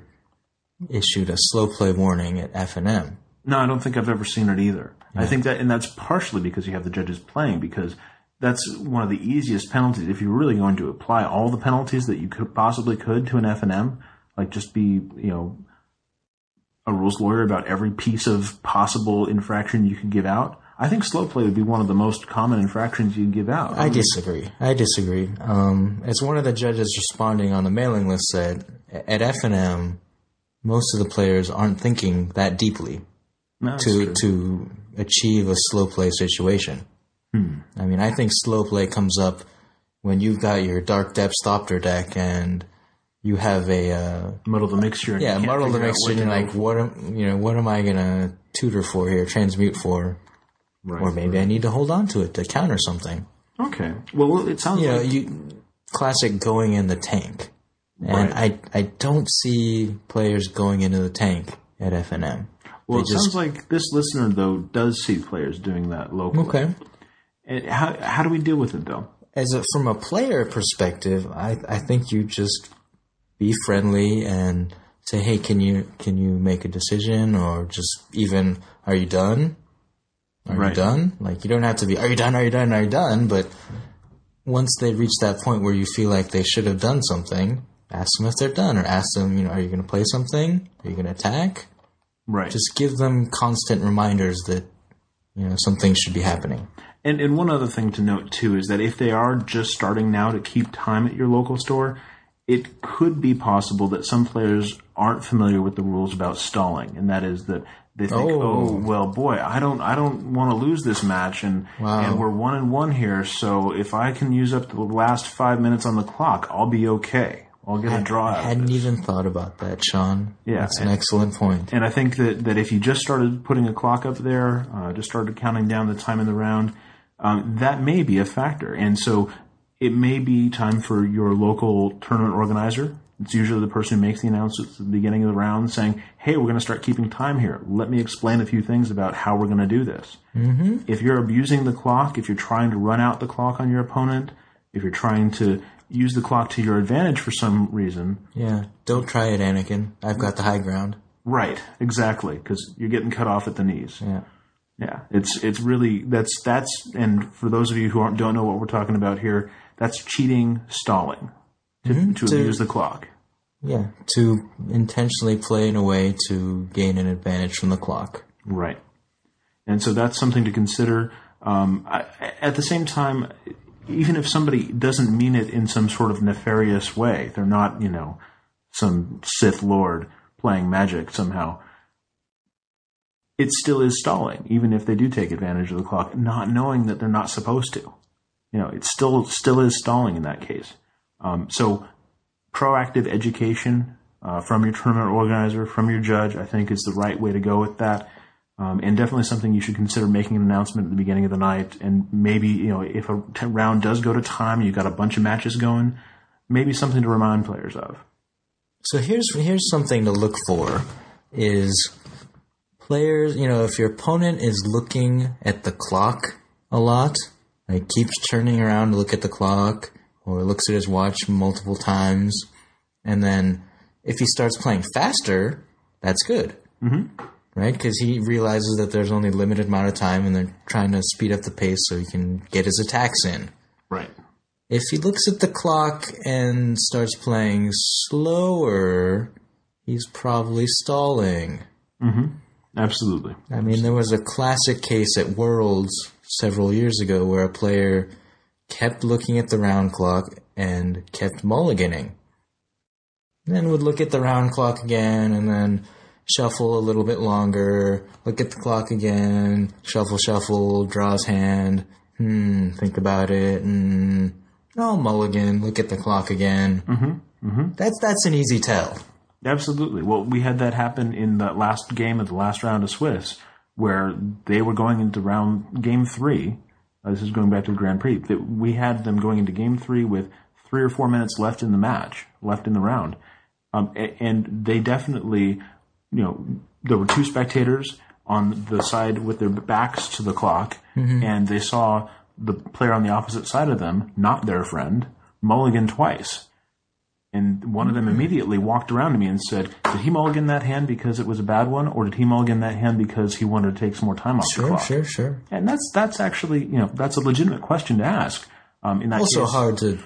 issued a slow play warning at F and M. No, I don't think I've ever seen it either. I think that, and that's partially because you have the judges playing, because that's one of the easiest penalties. If you're really going to apply all the penalties that you could possibly could to an F and M, like just be, you know, a rules lawyer about every piece of possible infraction you could give out. I think slow play would be one of the most common infractions you'd give out. I disagree. I disagree. Um, as one of the judges responding on the mailing list said, at F and M, most of the players aren't thinking that deeply No, to true. to achieve a slow play situation. I mean, I think slow play comes up when you've got your Dark Depths Thopter deck and you have a uh, muddle the mixture. and yeah muddle the mixture. And you're like, what am you know? What am I gonna tutor for here? Transmute for? Right. Or maybe I need to hold on to it to counter something. Okay. Well, it sounds you know, you classic going in the tank, and Right. I I don't see players going into the tank at FNM. Well, They it just- sounds like this listener though does see players doing that locally. Okay, And how how do we deal with it though? as a, from a player perspective, I I think you just be friendly and say, hey, can you can you make a decision, or just even, are you done? Are Right. you done? Like you don't have to be, are you done? Are you done? Are you done? But once they reach that point where you feel like they should have done something, ask them if they're done, or ask them, you know, are you going to play something? Are you going to attack? Right. Just give them constant reminders that you know something should be happening. And and one other thing to note too is that if they are just starting now to keep time at your local store, it could be possible that some players aren't familiar with the rules about stalling, and that is that they think, Oh. oh, well, boy, I don't I don't want to lose this match, and Wow. and we're one and one here, so if I can use up the last five minutes on the clock, I'll be okay. I'll get a draw. I hadn't even thought about that, Sean. Yeah, that's an excellent point. And I think that, that if you just started putting a clock up there, uh, just started counting down the time in the round, um, that may be a factor. And so it may be time for your local tournament organizer. It's usually the person who makes the announcement at the beginning of the round saying, Hey, we're going to start keeping time here. Let me explain a few things about how we're going to do this. Mm-hmm. If you're abusing the clock, if you're trying to run out the clock on your opponent, if you're trying to use the clock to your advantage for some reason, Yeah, don't try it, Anakin. I've got the high ground. right, exactly, because you're getting cut off at the knees. Yeah. Yeah, it's it's really that's that's and for those of you who aren't, don't know what we're talking about here, that's cheating, stalling to, to To- abuse the clock. Yeah, to intentionally play in a way to gain an advantage from the clock. Right, and so that's something to consider. Um, I, at the same time, even if somebody doesn't mean it in some sort of nefarious way, they're not you know some Sith Lord playing magic somehow. It still is stalling, even if they do take advantage of the clock, not knowing that they're not supposed to. You know, it still still is stalling in that case. Um, so, proactive education uh, from your tournament organizer, from your judge, I think is the right way to go with that. Um, and definitely something you should consider making an announcement at the beginning of the night. And maybe, you know, if a round does go to time, you've got a bunch of matches going, maybe something to remind players of. So here's here's something to look for is players, you know, if your opponent is looking at the clock a lot, like keeps turning around to look at the clock or looks at his watch multiple times, and then if he starts playing faster, that's good. Mm-hmm. Right? Because he realizes that there's only a limited amount of time and they're trying to speed up the pace so he can get his attacks in. Right. If he looks at the clock and starts playing slower, he's probably stalling. Absolutely. I mean, there was a classic case at Worlds several years ago where a player kept looking at the round clock and kept mulliganing. Then would look at the round clock again and then shuffle a little bit longer, look at the clock again, shuffle, shuffle, draw his hand, hmm, think about it, hmm, oh, mulligan, look at the clock again. Mm-hmm, mm-hmm. That's, that's an easy tell. Absolutely. Well, we had that happen in the last game of the last round of Swiss, where they were going into round game three. Uh, this is going back to the Grand Prix. That we had them going into game three with three or four minutes left in the match, left in the round, um, and they definitely, you know, there were two spectators on the side with their backs to the clock, and they saw the player on the opposite side of them, not their friend, mulligan twice. And one of them immediately walked around to me and said, "Did he mulligan that hand because it was a bad one, or did he mulligan that hand because he wanted to take some more time off the Sure, clock?" sure, sure. sure. And that's that's actually you know that's a legitimate question to ask. Um, in that Also case, hard to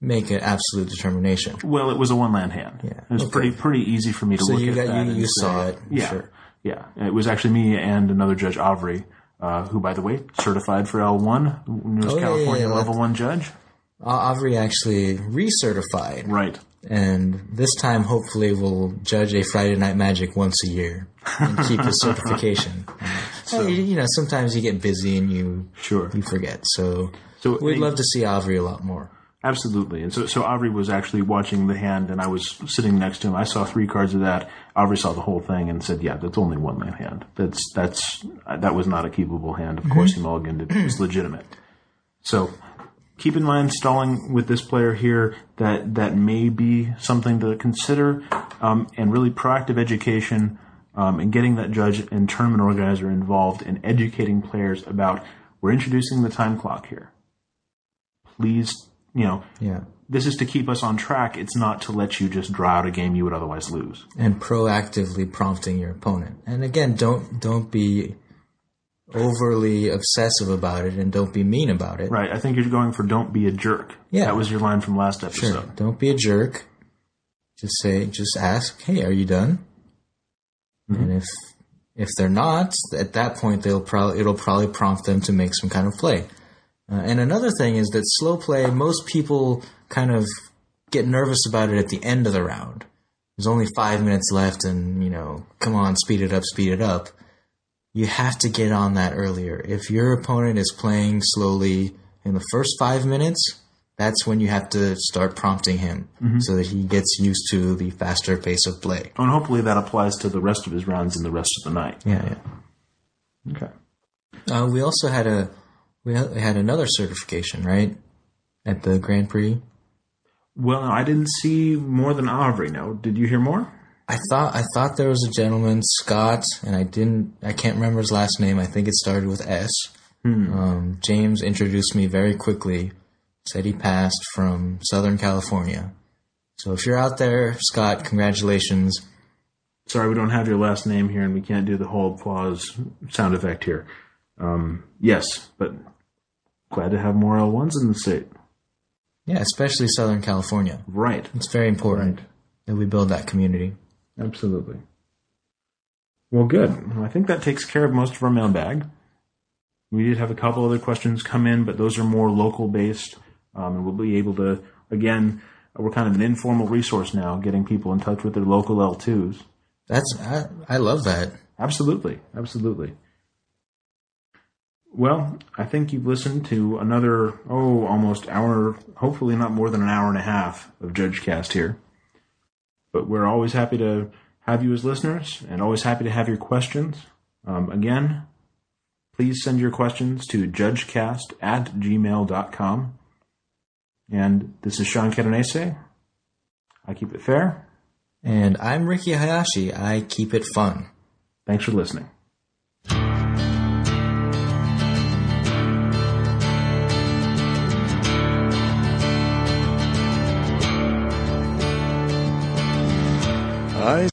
make an absolute determination. well, it was a one land hand. Yeah, it was okay. pretty pretty easy for me to So look you at got- that. you- you say- saw it, Yeah, sure. yeah. It was actually me and another judge, Avery, uh, who, by the way, certified for L one, newest Oh, yeah, California yeah, yeah. level one judge. Avery actually recertified, Right. and this time hopefully will judge a Friday Night Magic once a year and keep his certification. [laughs] Hey, you know, sometimes you get busy and you Sure. you forget. So, So we'd love to see Avery a lot more. Absolutely. And so, so Avery was actually watching the hand, and I was sitting next to him. I saw three cards of that. Avery saw the whole thing and said, "Yeah, that's only one hand. That's that's that was not a keepable hand. Of mm-hmm. course, he mulliganed it. It was legitimate." So, keep in mind stalling with this player here. That that may be something to consider, um, and really proactive education. Um, and getting that judge and tournament organizer involved in educating players about we're introducing the time clock here please, you know, Yeah. this is to keep us on track. It's not to let you just draw out a game you would otherwise lose. And proactively prompting your opponent. And again, don't don't be overly obsessive about it and don't be mean about it. Right. I think you're going for don't be a jerk. Yeah. That was your line from last episode. Sure. Don't be a jerk. Just say, just ask, hey, are you done? and if if they're not, at that point they'll probably it'll probably prompt them to make some kind of play. Uh, and another thing is that slow play, most people kind of get nervous about it at the end of the round. There's only five minutes left, and you know, come on, speed it up, speed it up. You have to get on that earlier. If your opponent is playing slowly in the first five minutes, that's when you have to start prompting him so that he gets used to the faster pace of play. And hopefully that applies to the rest of his rounds and the rest of the night. Yeah, yeah. Okay. Uh, we also had a we had another certification, right, at the Grand Prix. Well, I didn't see more than Avery. Now, did you hear more? I thought I thought there was a gentleman, Scott, and I didn't. I can't remember his last name. I think it started with S. Um, James introduced me very quickly. Said he passed from Southern California. So if you're out there, Scott, congratulations. Sorry, we don't have your last name here, and we can't do the whole applause sound effect here. Um, yes, but glad to have more L1s in the state. Yeah, especially Southern California. Right. It's very important that we build that community. Absolutely. Well, good. Well, I think that takes care of most of our mailbag. We did have a couple other questions come in, but those are more local based, um, and we'll be able to again. We're kind of an informal resource now, getting people in touch with their local L2s. That's I, I love that. Absolutely, absolutely. Well, I think you've listened to another oh almost hour, hopefully not more than an hour and a half of Judge Cast here. But we're always happy to have you as listeners, and always happy to have your questions. Um, again, please send your questions to judgecast at gmail.com. And this is Sean Catanese. I keep it fair. And I'm Riki Hayashi. I keep it fun. Thanks for listening. I